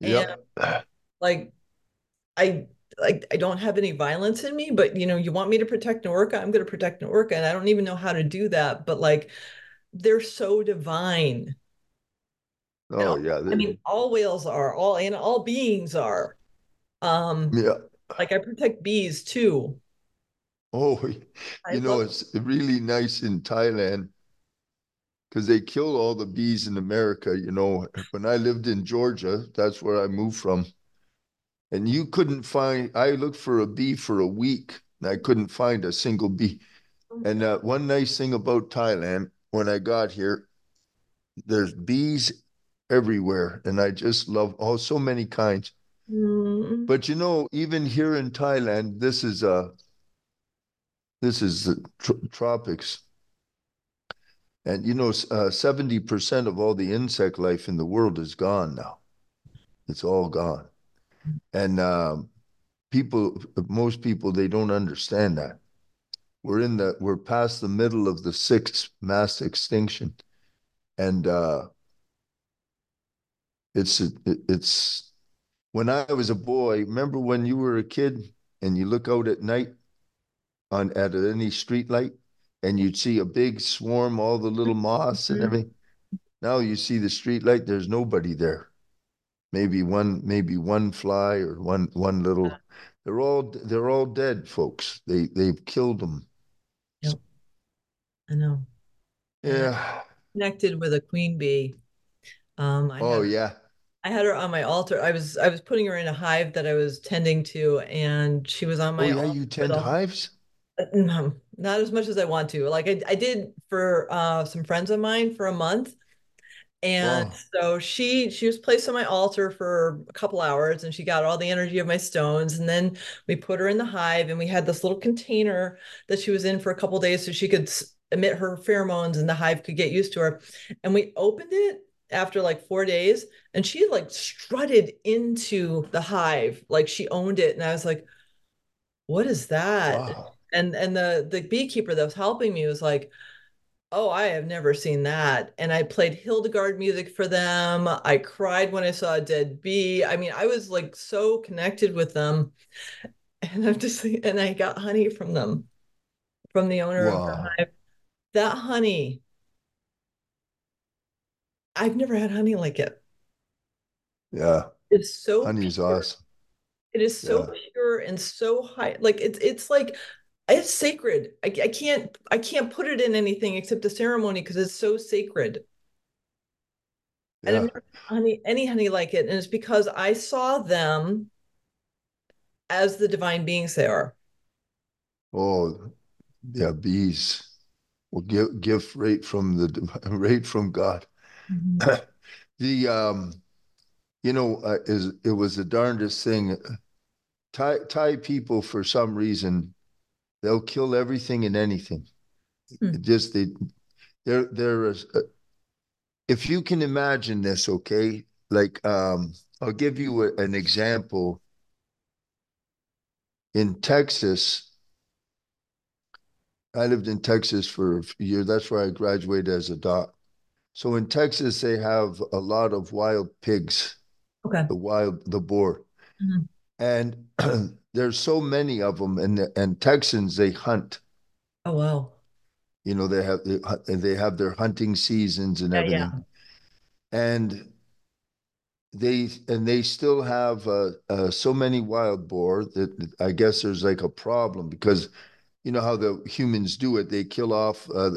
Yeah. Like I like I don't have any violence in me, but you know, you want me to protect an orca, I'm going to protect an orca, and I don't even know how to do that. But like, they're so divine. Oh yeah. They... I mean, all whales are, all and all beings are. Um. Yeah. Like I protect bees too. Oh, you I know, it's really nice in Thailand because they kill all the bees in America. You know, when I lived in Georgia, that's where I moved from. And you couldn't find, I looked for a bee for a week and I couldn't find a single bee. And uh, one nice thing about Thailand, when I got here, there's bees everywhere. And I just love all oh, so many kinds. Mm. But you know, even here in Thailand, this is uh this is the tr- tropics and you know, uh, 70% of all the insect life in the world is gone now. It's all gone. And um, people, most people, they don't understand that. We're in the, we're past the middle of the sixth mass extinction. And uh, it's, it's, when I was a boy, remember when you were a kid and you look out at night on at any street light and you'd see a big swarm, all the little moths and mm-hmm. everything. Now you see the street light, there's nobody there. Maybe one, maybe one fly or one one little. They're all they're all dead, folks. They they've killed them. Yep. I know. Yeah. Connected with a queen bee. Um, I oh yeah. I had her on my altar. I was I was putting her in a hive that I was tending to, and she was on my. Oh yeah, you tend hives. No, not as much as I want to. Like I, I did for uh, some friends of mine for a month. And so she she was placed on my altar for a couple hours and she got all the energy of my stones. And then we put her in the hive and we had this little container that she was in for a couple days so she could emit her pheromones and the hive could get used to her. And we opened it after like four days and she like strutted into the hive like she owned it. And I was like, what is that? Wow and and the the beekeeper that was helping me was like oh i have never seen that and i played hildegard music for them i cried when i saw a dead bee i mean i was like so connected with them and i'm just and i got honey from them from the owner wow. of the hive that honey i've never had honey like it yeah it's so honey's pure. awesome it is so yeah. pure and so high like it's it's like it's sacred. I, I can't I can't put it in anything except a ceremony because it's so sacred. Yeah. And never honey any honey like it, and it's because I saw them as the divine beings they are. Oh, yeah, bees. well, give gift right from the right from God. Mhm. The um, you know, uh, is it was the darndest thing. Thai Thai people, for some reason, they'll kill everything and anything. It Just they, they're they're. Uh, if you can imagine this, okay, like um, I'll give you a, an example. In Texas, I lived in Texas for a few years. That's where I graduated as a doc. So in Texas, they have a lot of wild pigs, Okay. the wild, the boar. Mhm. And there's so many of them. And, and Texans, they hunt. Oh wow. You know, they have they, they have their hunting seasons and Yeah, everything. yeah. And they and they still have uh, uh, so many wild boar that I guess there's like a problem because you know how the humans do it. They kill off, uh,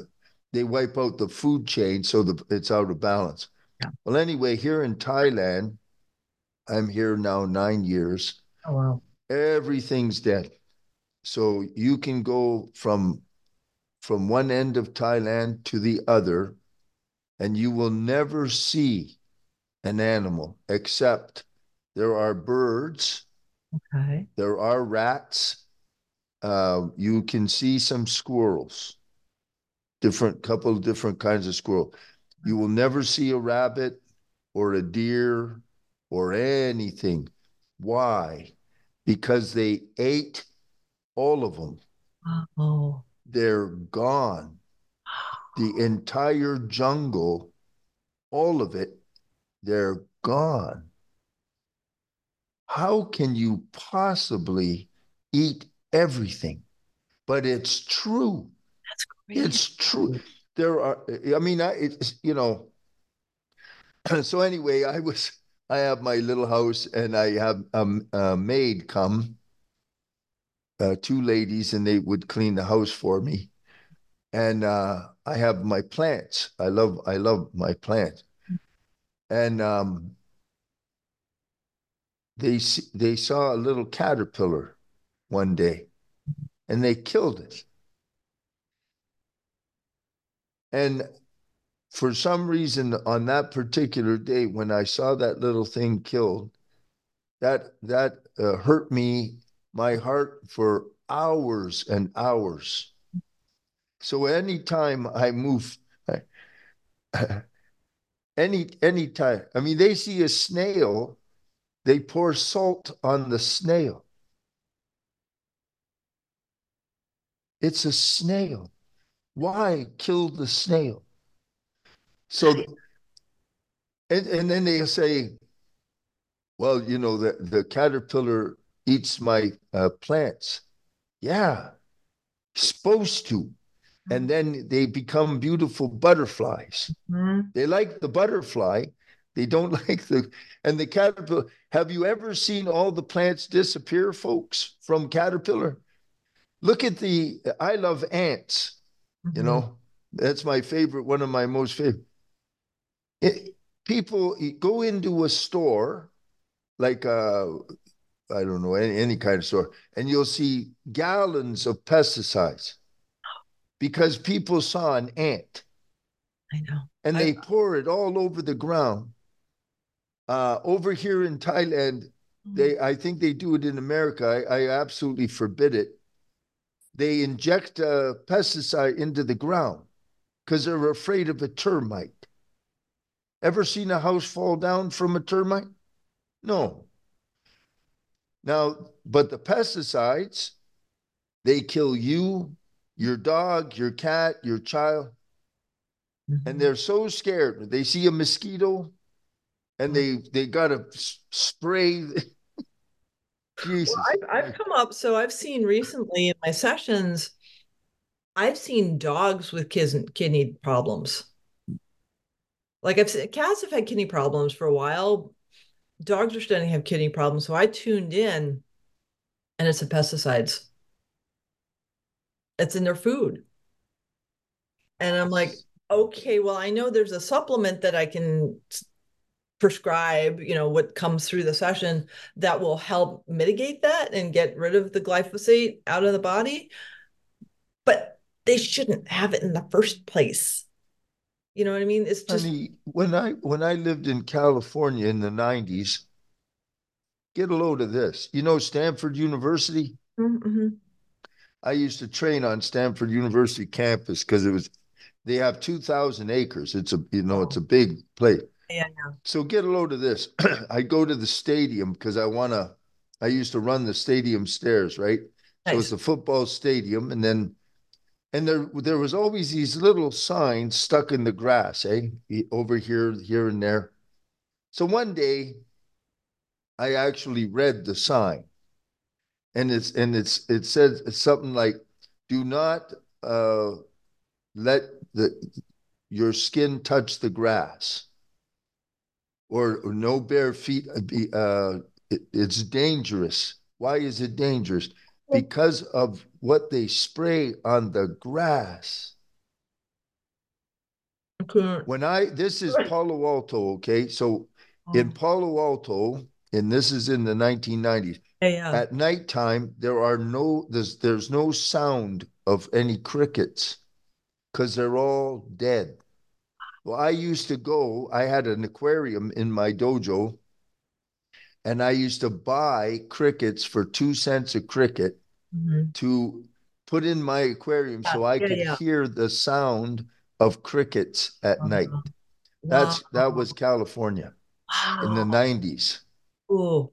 they wipe out the food chain so the, it's out of balance. Yeah. Well, anyway, here in Thailand, I'm here now nine years. Oh wow. Everything's dead. So you can go from from one end of Thailand to the other, and you will never see an animal except there are birds, Okay. there are rats, uh, you can see some squirrels, different couple of different kinds of squirrel. You will never see a rabbit or a deer or anything. Why? Because they ate all of them. Oh. They're gone. The entire jungle, all of it, they're gone. How can you possibly eat everything? But it's true. That's great. It's true. There are, I mean, I, it's, you know, so anyway, I was, I have my little house and I have um, a maid come, uh, two ladies, and they would clean the house for me. And uh, I have my plants. I love, I love my plants. And um, they they saw a little caterpillar one day, and they killed it. And for some reason, on that particular day, when I saw that little thing killed, that that uh, hurt me, my heart for hours and hours. So anytime I move, any any time, I mean, they see a snail, they pour salt on the snail. It's a snail. Why kill the snail? So, and, and then they say, well, you know, the, the caterpillar eats my uh, plants. Yeah, supposed to. And then they become beautiful butterflies. Mhm. They like the butterfly. They don't like the, and the caterpillar. Have you ever seen all the plants disappear, folks, from caterpillar? Look at the, I love ants. You Mhm. know, that's my favorite, one of my most favorite. It, people go into a store, like uh, I don't know, any, any kind of store, and you'll see gallons of pesticides because people saw an ant I know. and I- they pour it all over the ground. Uh, over here in Thailand, they I think they do it in America. I, I absolutely forbid it. They inject a pesticide into the ground because they're afraid of a termite. Ever seen a house fall down from a termite? No. Now, but the pesticides, they kill you, your dog, your cat, your child, Mhm. and they're so scared. They see a mosquito, and they they gotta spray. Jesus, Well, I've, I've come up, so I've seen recently in my sessions, I've seen dogs with kids kidney problems. Like I've seen cats have had kidney problems for a while. Dogs are starting to have kidney problems. So I tuned in and it's the pesticides. It's in their food. And I'm like, okay, well, I know there's a supplement that I can prescribe, you know, what comes through the session that will help mitigate that and get rid of the glyphosate out of the body. But they shouldn't have it in the first place. You know what I mean? It's just Honey, when I when I lived in California in the 90s, get a load of this. You know Stanford University? mm-hmm. I used to train on Stanford University campus because it was they have 2,000 acres. It's a you know, it's a big place. yeah, yeah. So get a load of this. I go to the stadium because I want to. I used to run the stadium stairs, right? So Nice. it's a football stadium, and then and there there was always these little signs stuck in the grass, eh? Over here, here and there. So one day, I actually read the sign, and it's and it's it says it's something like, "Do not uh, let the your skin touch the grass." or, or no bare feet be uh it, it's dangerous why is it dangerous because of what they spray on the grass. Cool. when i this is palo alto okay? So oh. in Oh, palo alto and this is in the 1990s yeah, yeah. at nighttime there are no there's there's no sound of any crickets because they're all dead. Well i used to go i had an aquarium in my dojo and I used to buy crickets for two cents a cricket Mhm. to put in my aquarium so I Yeah, could yeah. hear the sound of crickets at night. Wow. That's that was California in the 90s. Ooh.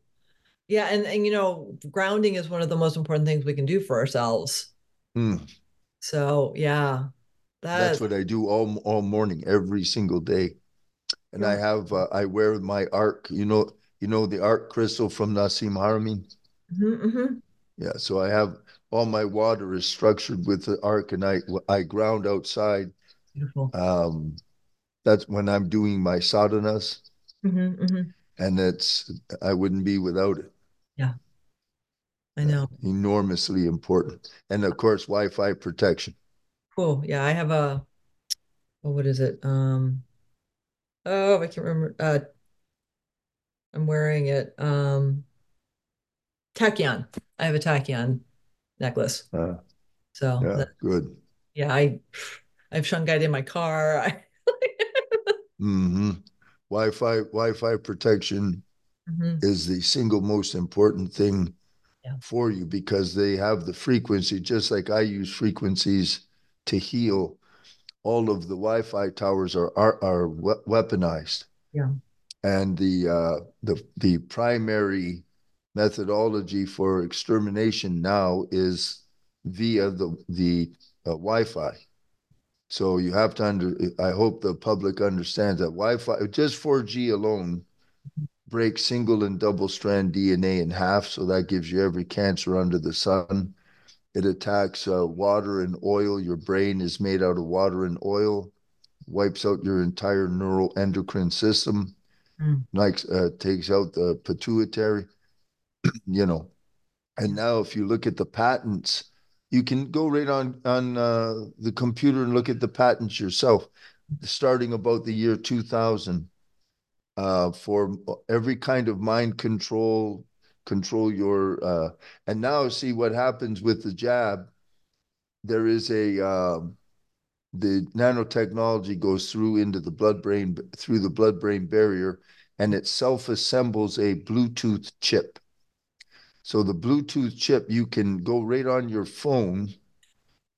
Yeah, and and you know, grounding is one of the most important things we can do for ourselves. Mm, So, yeah. that's That what I do all all morning, every single day. And I have uh, I wear my arc, you know, you know the arc crystal from Nassim Haramein. Mhm, mhm. Yeah, so I have all my water is structured with the arc, and I I ground outside. Beautiful. Um, that's when I'm doing my sadhanas, Mhm, mhm. and it's I wouldn't be without it. Yeah, I know. Enormously important, and of course, Wi-Fi protection. Cool. Yeah, I have a oh, what is it? Um, oh, I can't remember. Uh, I'm wearing it. Um, tachyon. I have a tachyon necklace. Uh, So yeah, that, good. yeah, I I have shungite in my car. I, hmm Wi-Fi Wi-Fi protection Mhm. is the single most important thing Yeah. for you because they have the frequency, just like I use frequencies to heal. All of the Wi-Fi towers are are, are weaponized. Yeah. And the uh, the the primary methodology for extermination now is via the the uh, Wi-Fi. So you have to under. I hope the public understands that Wi-Fi, just 4G alone, breaks single and double strand DNA in half. So that gives you every cancer under the sun. It attacks uh, water and oil. Your brain is made out of water and oil. Wipes out your entire neuroendocrine system. Mm. Like uh, takes out the pituitary. you know, and now if you look at the patents, you can go right on on uh, the computer and look at the patents yourself, starting about the year 2000, uh, for every kind of mind control, control your, uh, and now see what happens with the jab. There is a um, the nanotechnology goes through into the blood brain through the blood brain barrier, and it self assembles a Bluetooth chip. So the Bluetooth chip, you can go right on your phone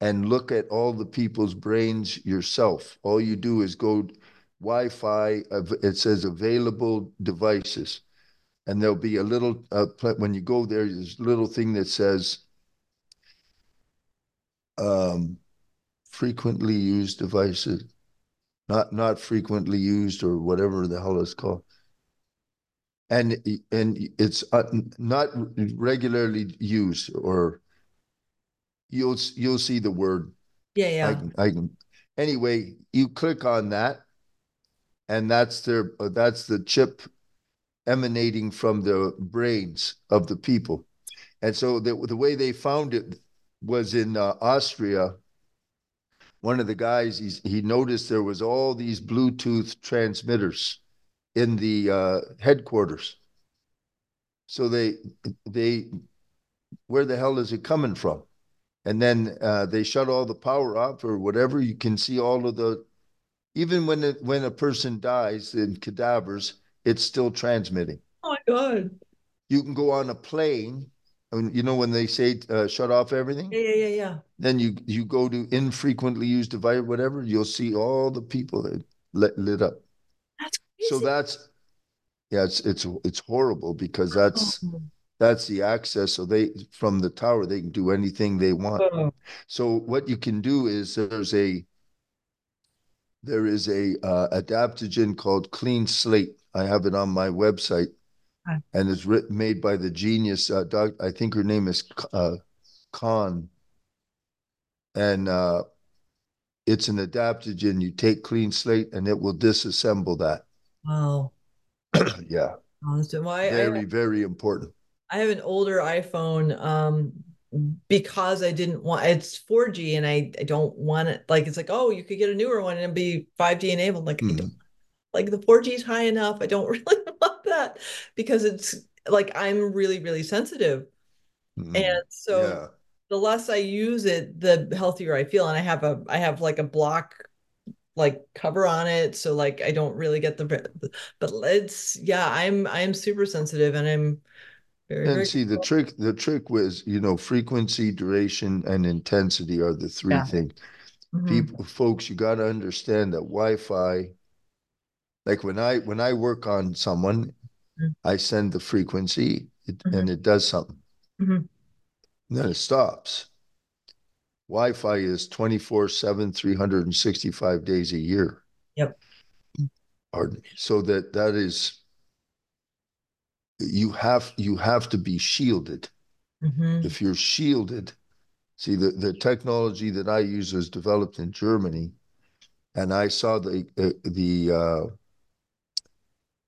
and look at all the people's brains yourself. All you do is go Wi-Fi. It says available devices, and there'll be a little uh, when you go there. There's a little thing that says um, frequently used devices, not not frequently used or whatever the hell it's called and and it's uh, not regularly used or you'll you'll see the word. Yeah, yeah. I can, I can anyway you click on that and that's their uh, that's the chip emanating from the brains of the people. And so the, the way they found it was in uh, Austria. One of the guys he's, he noticed there was all these bluetooth transmitters in the uh, headquarters. So they they where the hell is it coming from? and then uh, they shut all the power off or whatever. You can see all of the, even when it, when a person dies in cadavers, it's still transmitting. Oh my god! You can go on a plane, and you know when they say uh, shut off everything. Yeah, yeah, yeah, yeah. Then you you go to infrequently used device, whatever. You'll see all the people that lit, lit up. So that's yeah, it's it's it's horrible because that's Oh. that's the access. So they from the tower they can do anything they want. Oh. So what you can do is there's a there is a uh, adaptogen called Clean Slate. I have it on my website, Okay. and it's written made by the genius uh, doc. I think her name is uh, Khan, and uh, it's an adaptogen. You take Clean Slate, and it will disassemble that. Wow. yeah, that's- well, I, I- very very important. I have an older iPhone um because I didn't want it's 4G and I, I don't want it like it's like oh you could get a newer one and it'd be 5G enabled like Mhm. don't like the 4G is high enough I don't really want that because it's like I'm really really sensitive Mhm. and so yeah. the less I use it the healthier I feel and I have a I have like a block like cover on it so like I don't really get the but it's yeah I'm I'm super sensitive and I'm very And very see the trick the trick was, you know, frequency, duration, and intensity are the three Yeah. things. Mhm. People folks, you gotta understand that Wi-Fi, like when I when I work on someone, Mhm. I send the frequency it, Mhm. and it does something. Mhm. Then it stops. Wi-Fi is 24/7, 365 days a year. Yep. Pardon me. So that that is you have you have to be shielded. Mhm. if you're shielded, see the, the technology that I use was developed in Germany, and I saw the uh, the uh,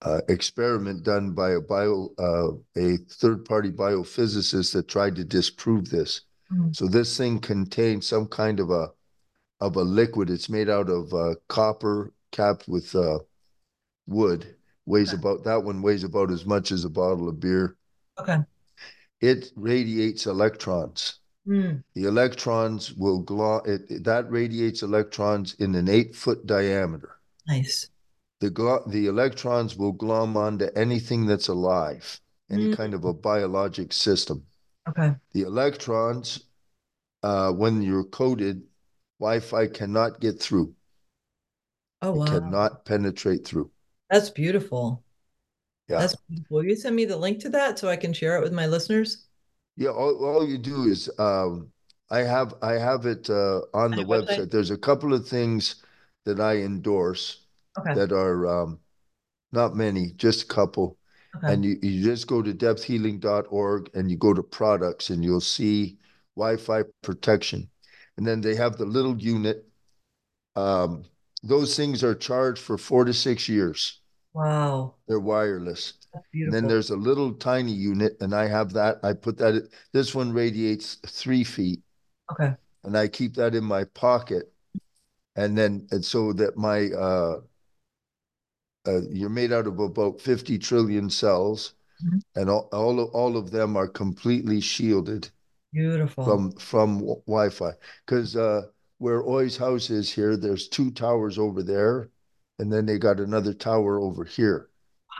uh, experiment done by a bio uh, a third party biophysicist that tried to disprove this. Mhm. So this thing contains some kind of a of a liquid. It's made out of uh, copper capped with uh, wood. Weighs Okay. about that one weighs about as much as a bottle of beer. Okay. It radiates electrons. Mm. The electrons will glow. it, it- that radiates electrons in an eight foot diameter. Nice. The, glo- the electrons will glom onto anything that's alive, any Mm. kind of a biologic system. Okay. The electrons, uh, when you're coated, Wi Fi cannot get through, Oh it wow. cannot penetrate through. That's beautiful. Yeah. That's beautiful. Will you send me the link to that so I can share it with my listeners? Yeah, all, all you do is um, I have I have it uh, on On the website? website. There's a couple of things that I endorse Okay. that are um, not many, just a couple. Okay. And you, you just go to depthhealing.org and you go to products and you'll see Wi-Fi protection. And then they have the little unit. Um, those things are charged for four to six years. Wow. They're wireless. And then there's a little tiny unit, and I have that. I put that. This one radiates three feet, Okay. and I keep that in my pocket. And then, and so that my uh, uh, you're made out of about 50 trillion cells, Mhm. and all all of, all of them are completely shielded Beautiful. from from w- Wi-Fi. Because uh, where Oi's house is here, there's two towers over there, and then they got another tower over here.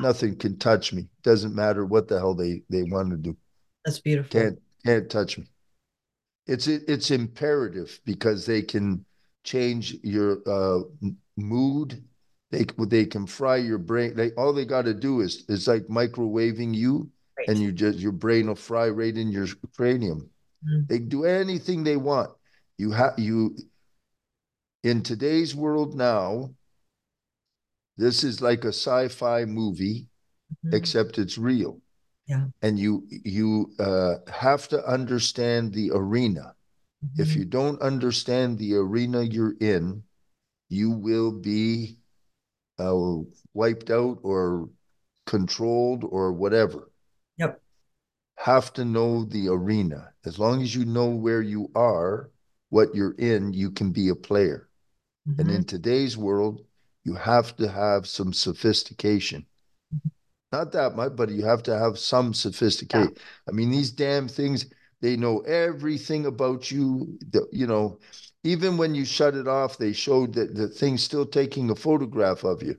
Nothing can touch me. Doesn't matter what the hell they they want to do. That's beautiful. Can't can't touch me. It's it, it's imperative because they can change your uh, mood. They they can fry your brain. They all they got to do is is like microwaving you, Right. and you just your brain will fry right in your cranium. Mm. They do anything they want. You have you in today's world now. This is like a sci-fi movie, Mhm. except it's real. Yeah. And you you uh, have to understand the arena. If Mhm. you don't understand the arena you're in, you will be uh, wiped out or controlled or whatever. Yep. Have to know the arena. As long as you know where you are, what you're in, you can be a player. And Mhm. in today's world, you have to have some sophistication. Not that much, but you have to have some sophistication. I mean, these damn things, They know everything about you. The, you know, even when you shut it off, they showed that the thing's still taking a photograph of you.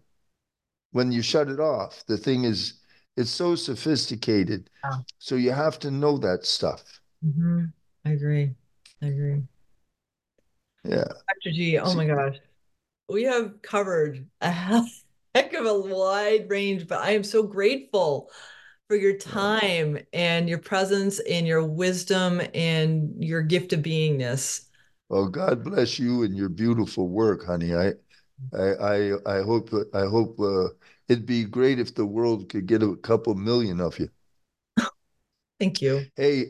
When you shut it off, the thing is it's so sophisticated. Wow. So you have to know that stuff. hmm I agree. I agree. Yeah. Dr. G, oh my gosh. We have covered a heck of a wide range, but I am so grateful for your time and your presence and your wisdom and your gift of beingness. Well, God bless you and your beautiful work, honey. I, I, I, I hope, I hope uh, it'd be great if the world could get a couple million of you. Thank you. Hey,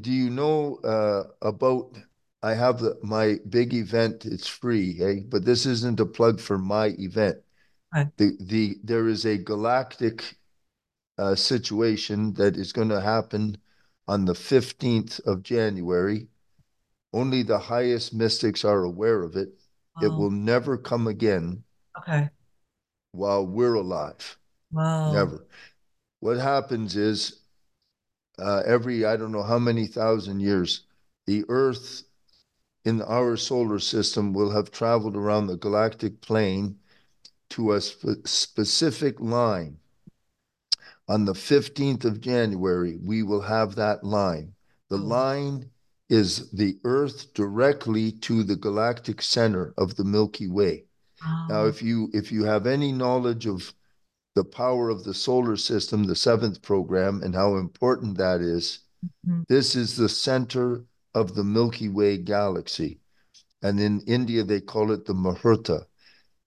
do you know uh, about? I have the, my big event. It's free, hey, but this isn't a plug for my event. The the there is a galactic uh, situation that is going to happen on the fifteenth of January. Only the highest mystics are aware of it. It will never come again Okay. while we're alive. Wow. Never. What happens is uh, every, I don't know how many thousand years, the Earth in our solar system will have traveled around the galactic plane to a spe- specific line. On the 15th of January, we will have that line. The Oh. line is the Earth directly to the galactic center of the Milky Way. Now, if you if you have any knowledge of the power of the solar system, the seventh program, and how important that is, Mhm. this is the center of the Milky Way galaxy. And in India, they call it the Muhurta.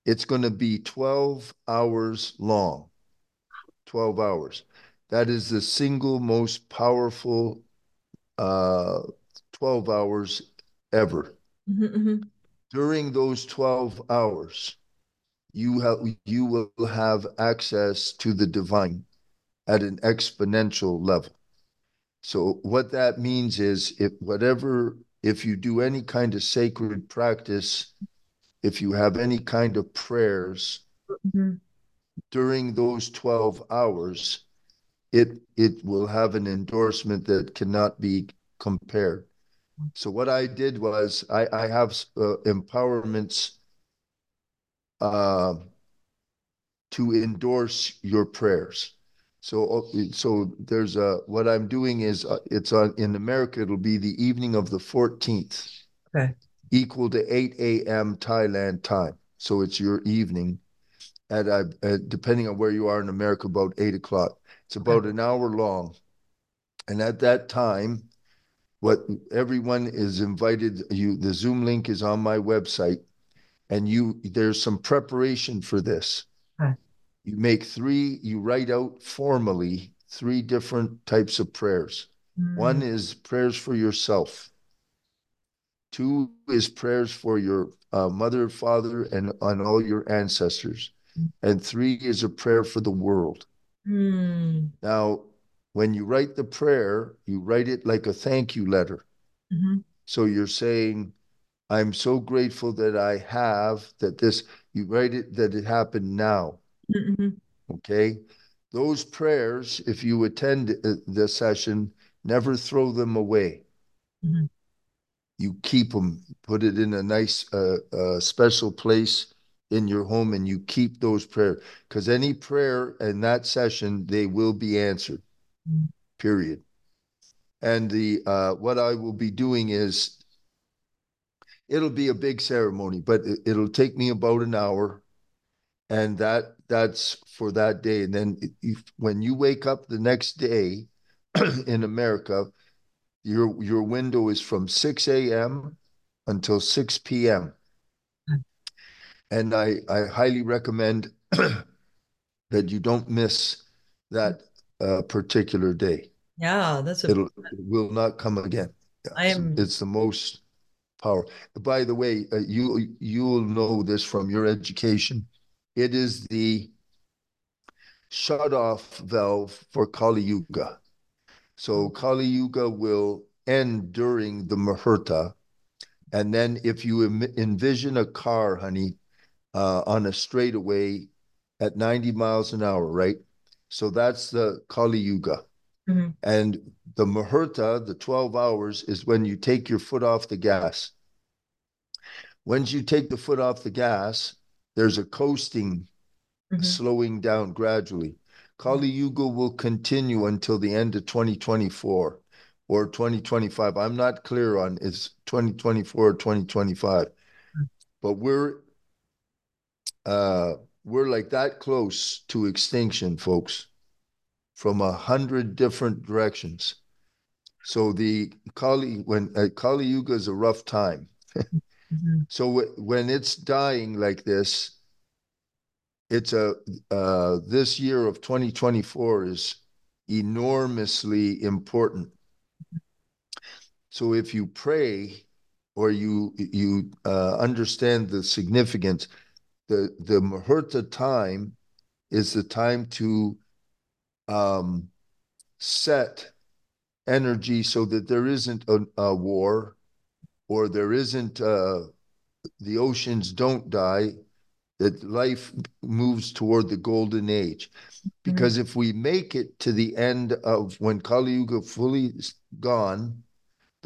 It's going to be 12 hours long. 12 hours. That is the single most powerful uh, 12 hours ever Mhm, mhm. during those 12 hours, you have you will have access to the divine at an exponential level. So what that means is if whatever if you do any kind of sacred practice, if you have any kind of prayers Mhm. during those 12 hours, it it will have an endorsement that cannot be compared. So what I did was I, I have uh, empowerments uh, to endorse your prayers. So so there's a what I'm doing is uh, it's on in America it'll be the evening of the 14th, Okay. equal to 8 a.m. Thailand time. So it's your evening at uh, uh, depending on where you are in America about eight o'clock. It's about an hour long, and at that time, what everyone is invited. You the Zoom link is on my website, and you there's some preparation for this. Okay. You make three. You write out formally three different types of prayers. One Mm. is prayers for yourself. Two is prayers for your uh, mother, father, and on all your ancestors. And three is a prayer for the world. Mm. Now, when you write the prayer, you write it like a thank you letter. Mhm. So you're saying, I'm so grateful that I have that this, you write it that it happened now. Mhm. Okay. Those prayers, if you attend uh, the session, never throw them away. Mhm. You keep them, put it in a nice, uh, uh, special place in your home, and you keep those prayers because any prayer in that session, they will be answered. Period. And the uh, what I will be doing is it'll be a big ceremony, but it, it'll take me about an hour, and that that's for that day. And then if, when you wake up the next day in America, your your window is from 6 a.m. until 6 p.m. And I, I highly recommend that you don't miss that uh, particular day. Yeah, that's a It'll it will not come again. Yeah, I it's- am- It's the most power. By the way, uh, you you'll know this from your education. It is the shut off valve for Kali Yuga. So Kali Yuga will end during the Muhurta. And then if you em- envision a car, honey, uh, on a straightaway at 90 miles an hour, right? So that's the Kali Yuga. Mm-hmm. And the Muhurta, the 12 hours, is when you take your foot off the gas. Once you take the foot off the gas, there's a coasting, mm-hmm. slowing down gradually. Kali Yuga will continue until the end of 2024 or 2025. I'm not clear on it's 2024 or 2025, but we're uh, we're like that close to extinction, folks, from a hundred different directions. So the Kali when uh, Kali Yuga is a rough time. mm-hmm. So w- when it's dying like this, it's a uh, this year of 2024 is enormously important so if you pray or you you uh, understand the significance, the the Muhurta time is the time to um, set energy so that there isn't a, a war or there isn't uh, the oceans don't die that life moves toward the golden age because mm-hmm. if we make it to the end of when kali yuga fully gone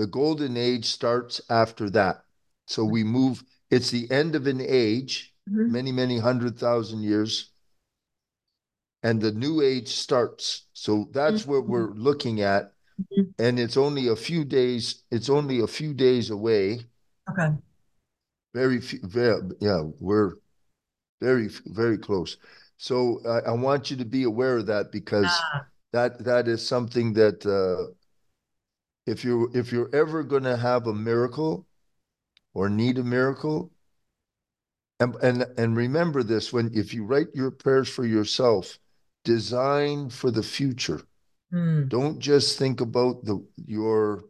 the golden age starts after that. So we move, it's the end of an age, mm-hmm. many, many hundred thousand years. And the new age starts. So that's mm-hmm. what we're looking at. Mm-hmm. And it's only a few days, it's only a few days away. Okay. Very few, very, yeah, we're very, very close. So I, I want you to be aware of that because ah. that that is something that uh, if you if you're ever going to have a miracle or need a miracle and and and remember this when if you write your prayers for yourself design for the future mm. don't just think about the your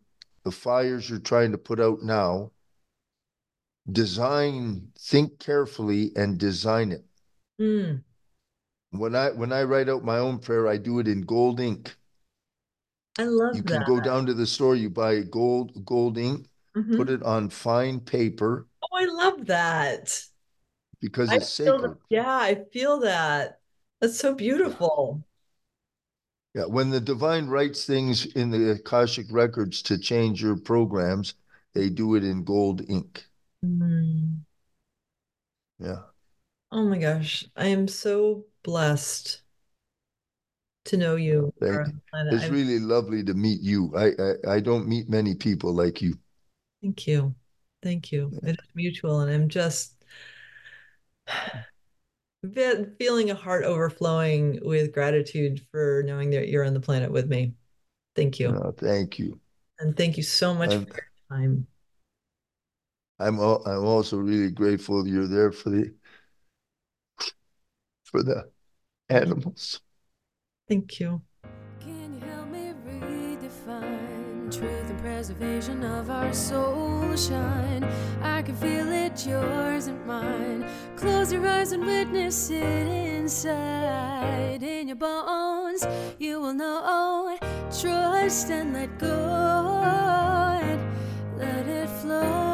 the fires you're trying to put out now design think carefully and design it mm. when i when i write out my own prayer i do it in gold ink I love you that. can go down to the store, you buy gold gold ink, mm-hmm. put it on fine paper. Oh, I love that. Because it's sacred. yeah, I feel that. That's so beautiful. Yeah, when the divine writes things in the Akashic records to change your programs, they do it in gold ink. Mm. Yeah. Oh my gosh, I am so blessed to know you. Thank you. It's I'm, really lovely to meet you. I, I, I don't meet many people like you. Thank you. Thank you. It is mutual, and I'm just feeling a heart overflowing with gratitude for knowing that you're on the planet with me. Thank you. Oh, thank you. And thank you so much I'm, for your time. I'm I'm also really grateful you're there for the for the animals. Thank you. preservation of our soul shine. I can feel it, yours and mine. Close your eyes and witness it inside. In your bones, you will know. Trust and let go. And let it flow.